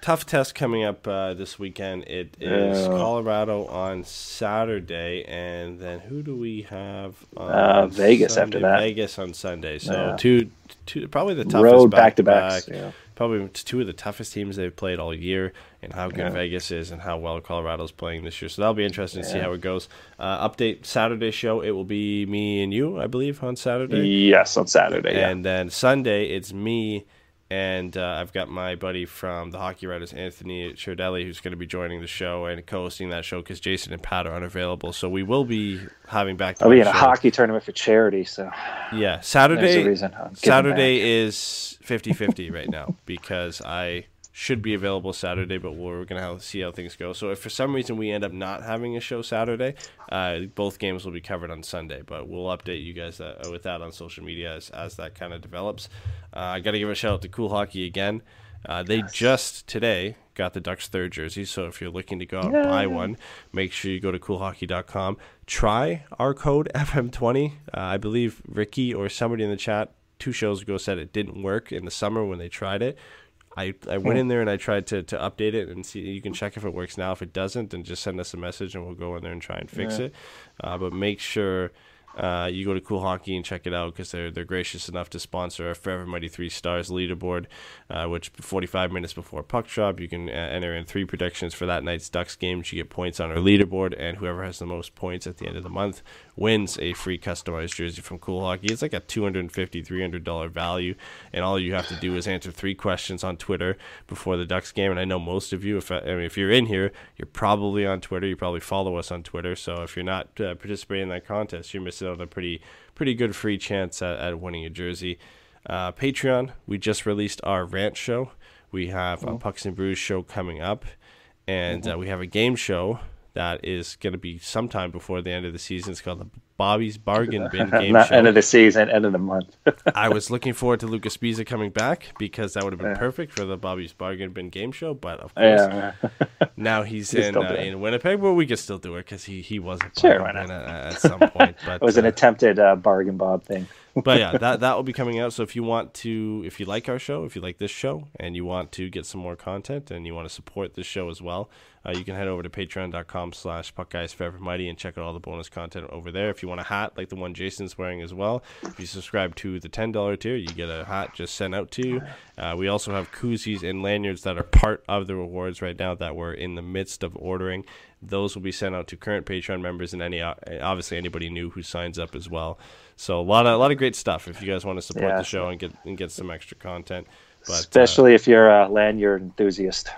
tough test coming up uh, this weekend. It is Yeah. Colorado on Saturday, and then who do we have? On Uh, Vegas after that. Vegas on Sunday. So Yeah. two, two, probably the toughest Road back-to-back. yeah. Probably two of the toughest teams they've played all year, and how good. Vegas is, and how well Colorado's playing this year. So that'll be interesting to see how it goes. Uh, update Saturday show. It will be me and you, I believe, on Saturday. Yes, on Saturday. And then Sunday, it's me, and uh, I've got my buddy from the Hockey Writers, Anthony Chirdelli, who's going to be joining the show and co-hosting that show because Jason and Pat are unavailable. So we will be having back. I'll be in a hockey tournament for charity, so Yeah, Saturday. Saturday is 50-50 right now because I should be available Saturday, but we're gonna see how things go. So if for some reason we end up not having a show Saturday, uh, both games will be covered on Sunday. But we'll update you guys that, with that on social media as, as that kind of develops. Uh, I got to give a shout out to Cool Hockey again. Uh, they just today got the Ducks third jersey, so if you're looking to go out and buy one, make sure you go to coolhockey.com. Try our code FM20. Uh, I believe Ricky or somebody in the chat two shows ago said it didn't work in the summer when they tried it. I, I went in there and I tried to, to update it and see you can check if it works now. If it doesn't, then just send us a message and we'll go in there and try and fix it. Uh, but make sure uh, you go to Cool Hockey and check it out because they're they're gracious enough to sponsor our Forever Mighty Three Stars leaderboard, uh, which 45 minutes before puck drop you can uh, enter in three predictions for that night's Ducks game. You get points on our leaderboard, and whoever has the most points at the end of the month wins a free customized jersey from Cool Hockey. It's like a $250, 300 dollar value, and all you have to do is answer three questions on Twitter before the Ducks game. And I know most of you, if I mean, if you're in here, you're probably on Twitter. You probably follow us on Twitter. So if you're not uh, participating in that contest, you're missing out on a pretty pretty good free chance at, at winning a jersey. Uh, Patreon, we just released our rant show. We have a Pucks and Brews show coming up, and uh, we have a game show that is going to be sometime before the end of the season. It's called the Bobby's Bargain Bin Game Not Show. end of the season, end of the month. I was looking forward to Luca Sbisa coming back because that would have been perfect for the Bobby's Bargain Bin game show. But of course, yeah. now he's can in uh, in Winnipeg. But we could still do it because he he was a Sure, why not? at, at some point. But It was an uh, attempted uh, bargain bob thing. but yeah, that that will be coming out. So if you want to, if you like our show, if you like this show, and you want to get some more content, and you want to support this show as well, uh, you can head over to patreon.com slash puckguys forever mighty and check out all the bonus content over there. If you want a hat like the one Jason's wearing as well, if you subscribe to the ten dollar tier, you get a hat just sent out to you. Uh, we also have koozies and lanyards that are part of the rewards right now that we're in the midst of ordering. Those will be sent out to current Patreon members and any obviously anybody new who signs up as well. So a lot of a lot of great stuff if you guys want to support Yeah. the show and get and get some extra content. But uh, Especially if you're a lanyard enthusiast.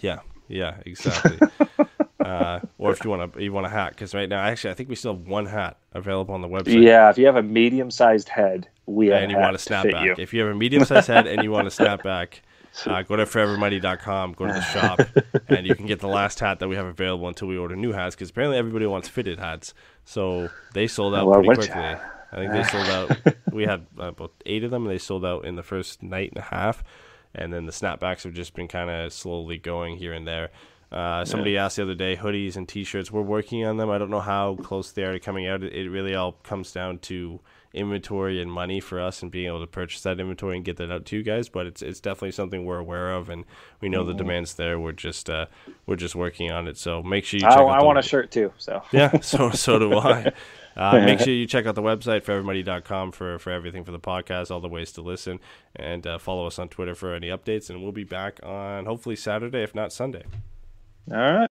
yeah, yeah, exactly. uh, or if you want to you want a hat because right now actually I think we still have one hat available on the website. Yeah, if you have a medium sized head, we have and you want a to to snap fit back. you. If you have a medium sized head and you want a snapback. uh, go to forevermighty.com, go to the shop, and you can get the last hat that we have available until we order new hats because apparently everybody wants fitted hats. So they sold out Well, pretty quickly. I think they sold out. We had uh, about eight of them, and they sold out in the first night and a half. And then the snapbacks have just been kind of slowly going here and there. Uh, somebody asked the other day, hoodies and T-shirts. We're working on them. I don't know how close they are to coming out. It, really all comes down to inventory and money for us, and being able to purchase that inventory and get that out to you guys. But it's it's definitely something we're aware of, and we know the demand's there. We're just uh, we're just working on it. So make sure you check I, out. I want a shirt too. So yeah, so so do I. Uh, make sure you check out the website forevermighty.com for for everything for the podcast, all the ways to listen, and uh, follow us on Twitter for any updates. And we'll be back on hopefully Saturday, if not Sunday. all right.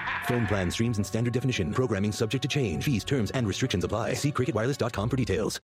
Phone plan streams in standard definition. Programming subject to change. Fees, terms, and restrictions apply. See cricketwireless.com for details.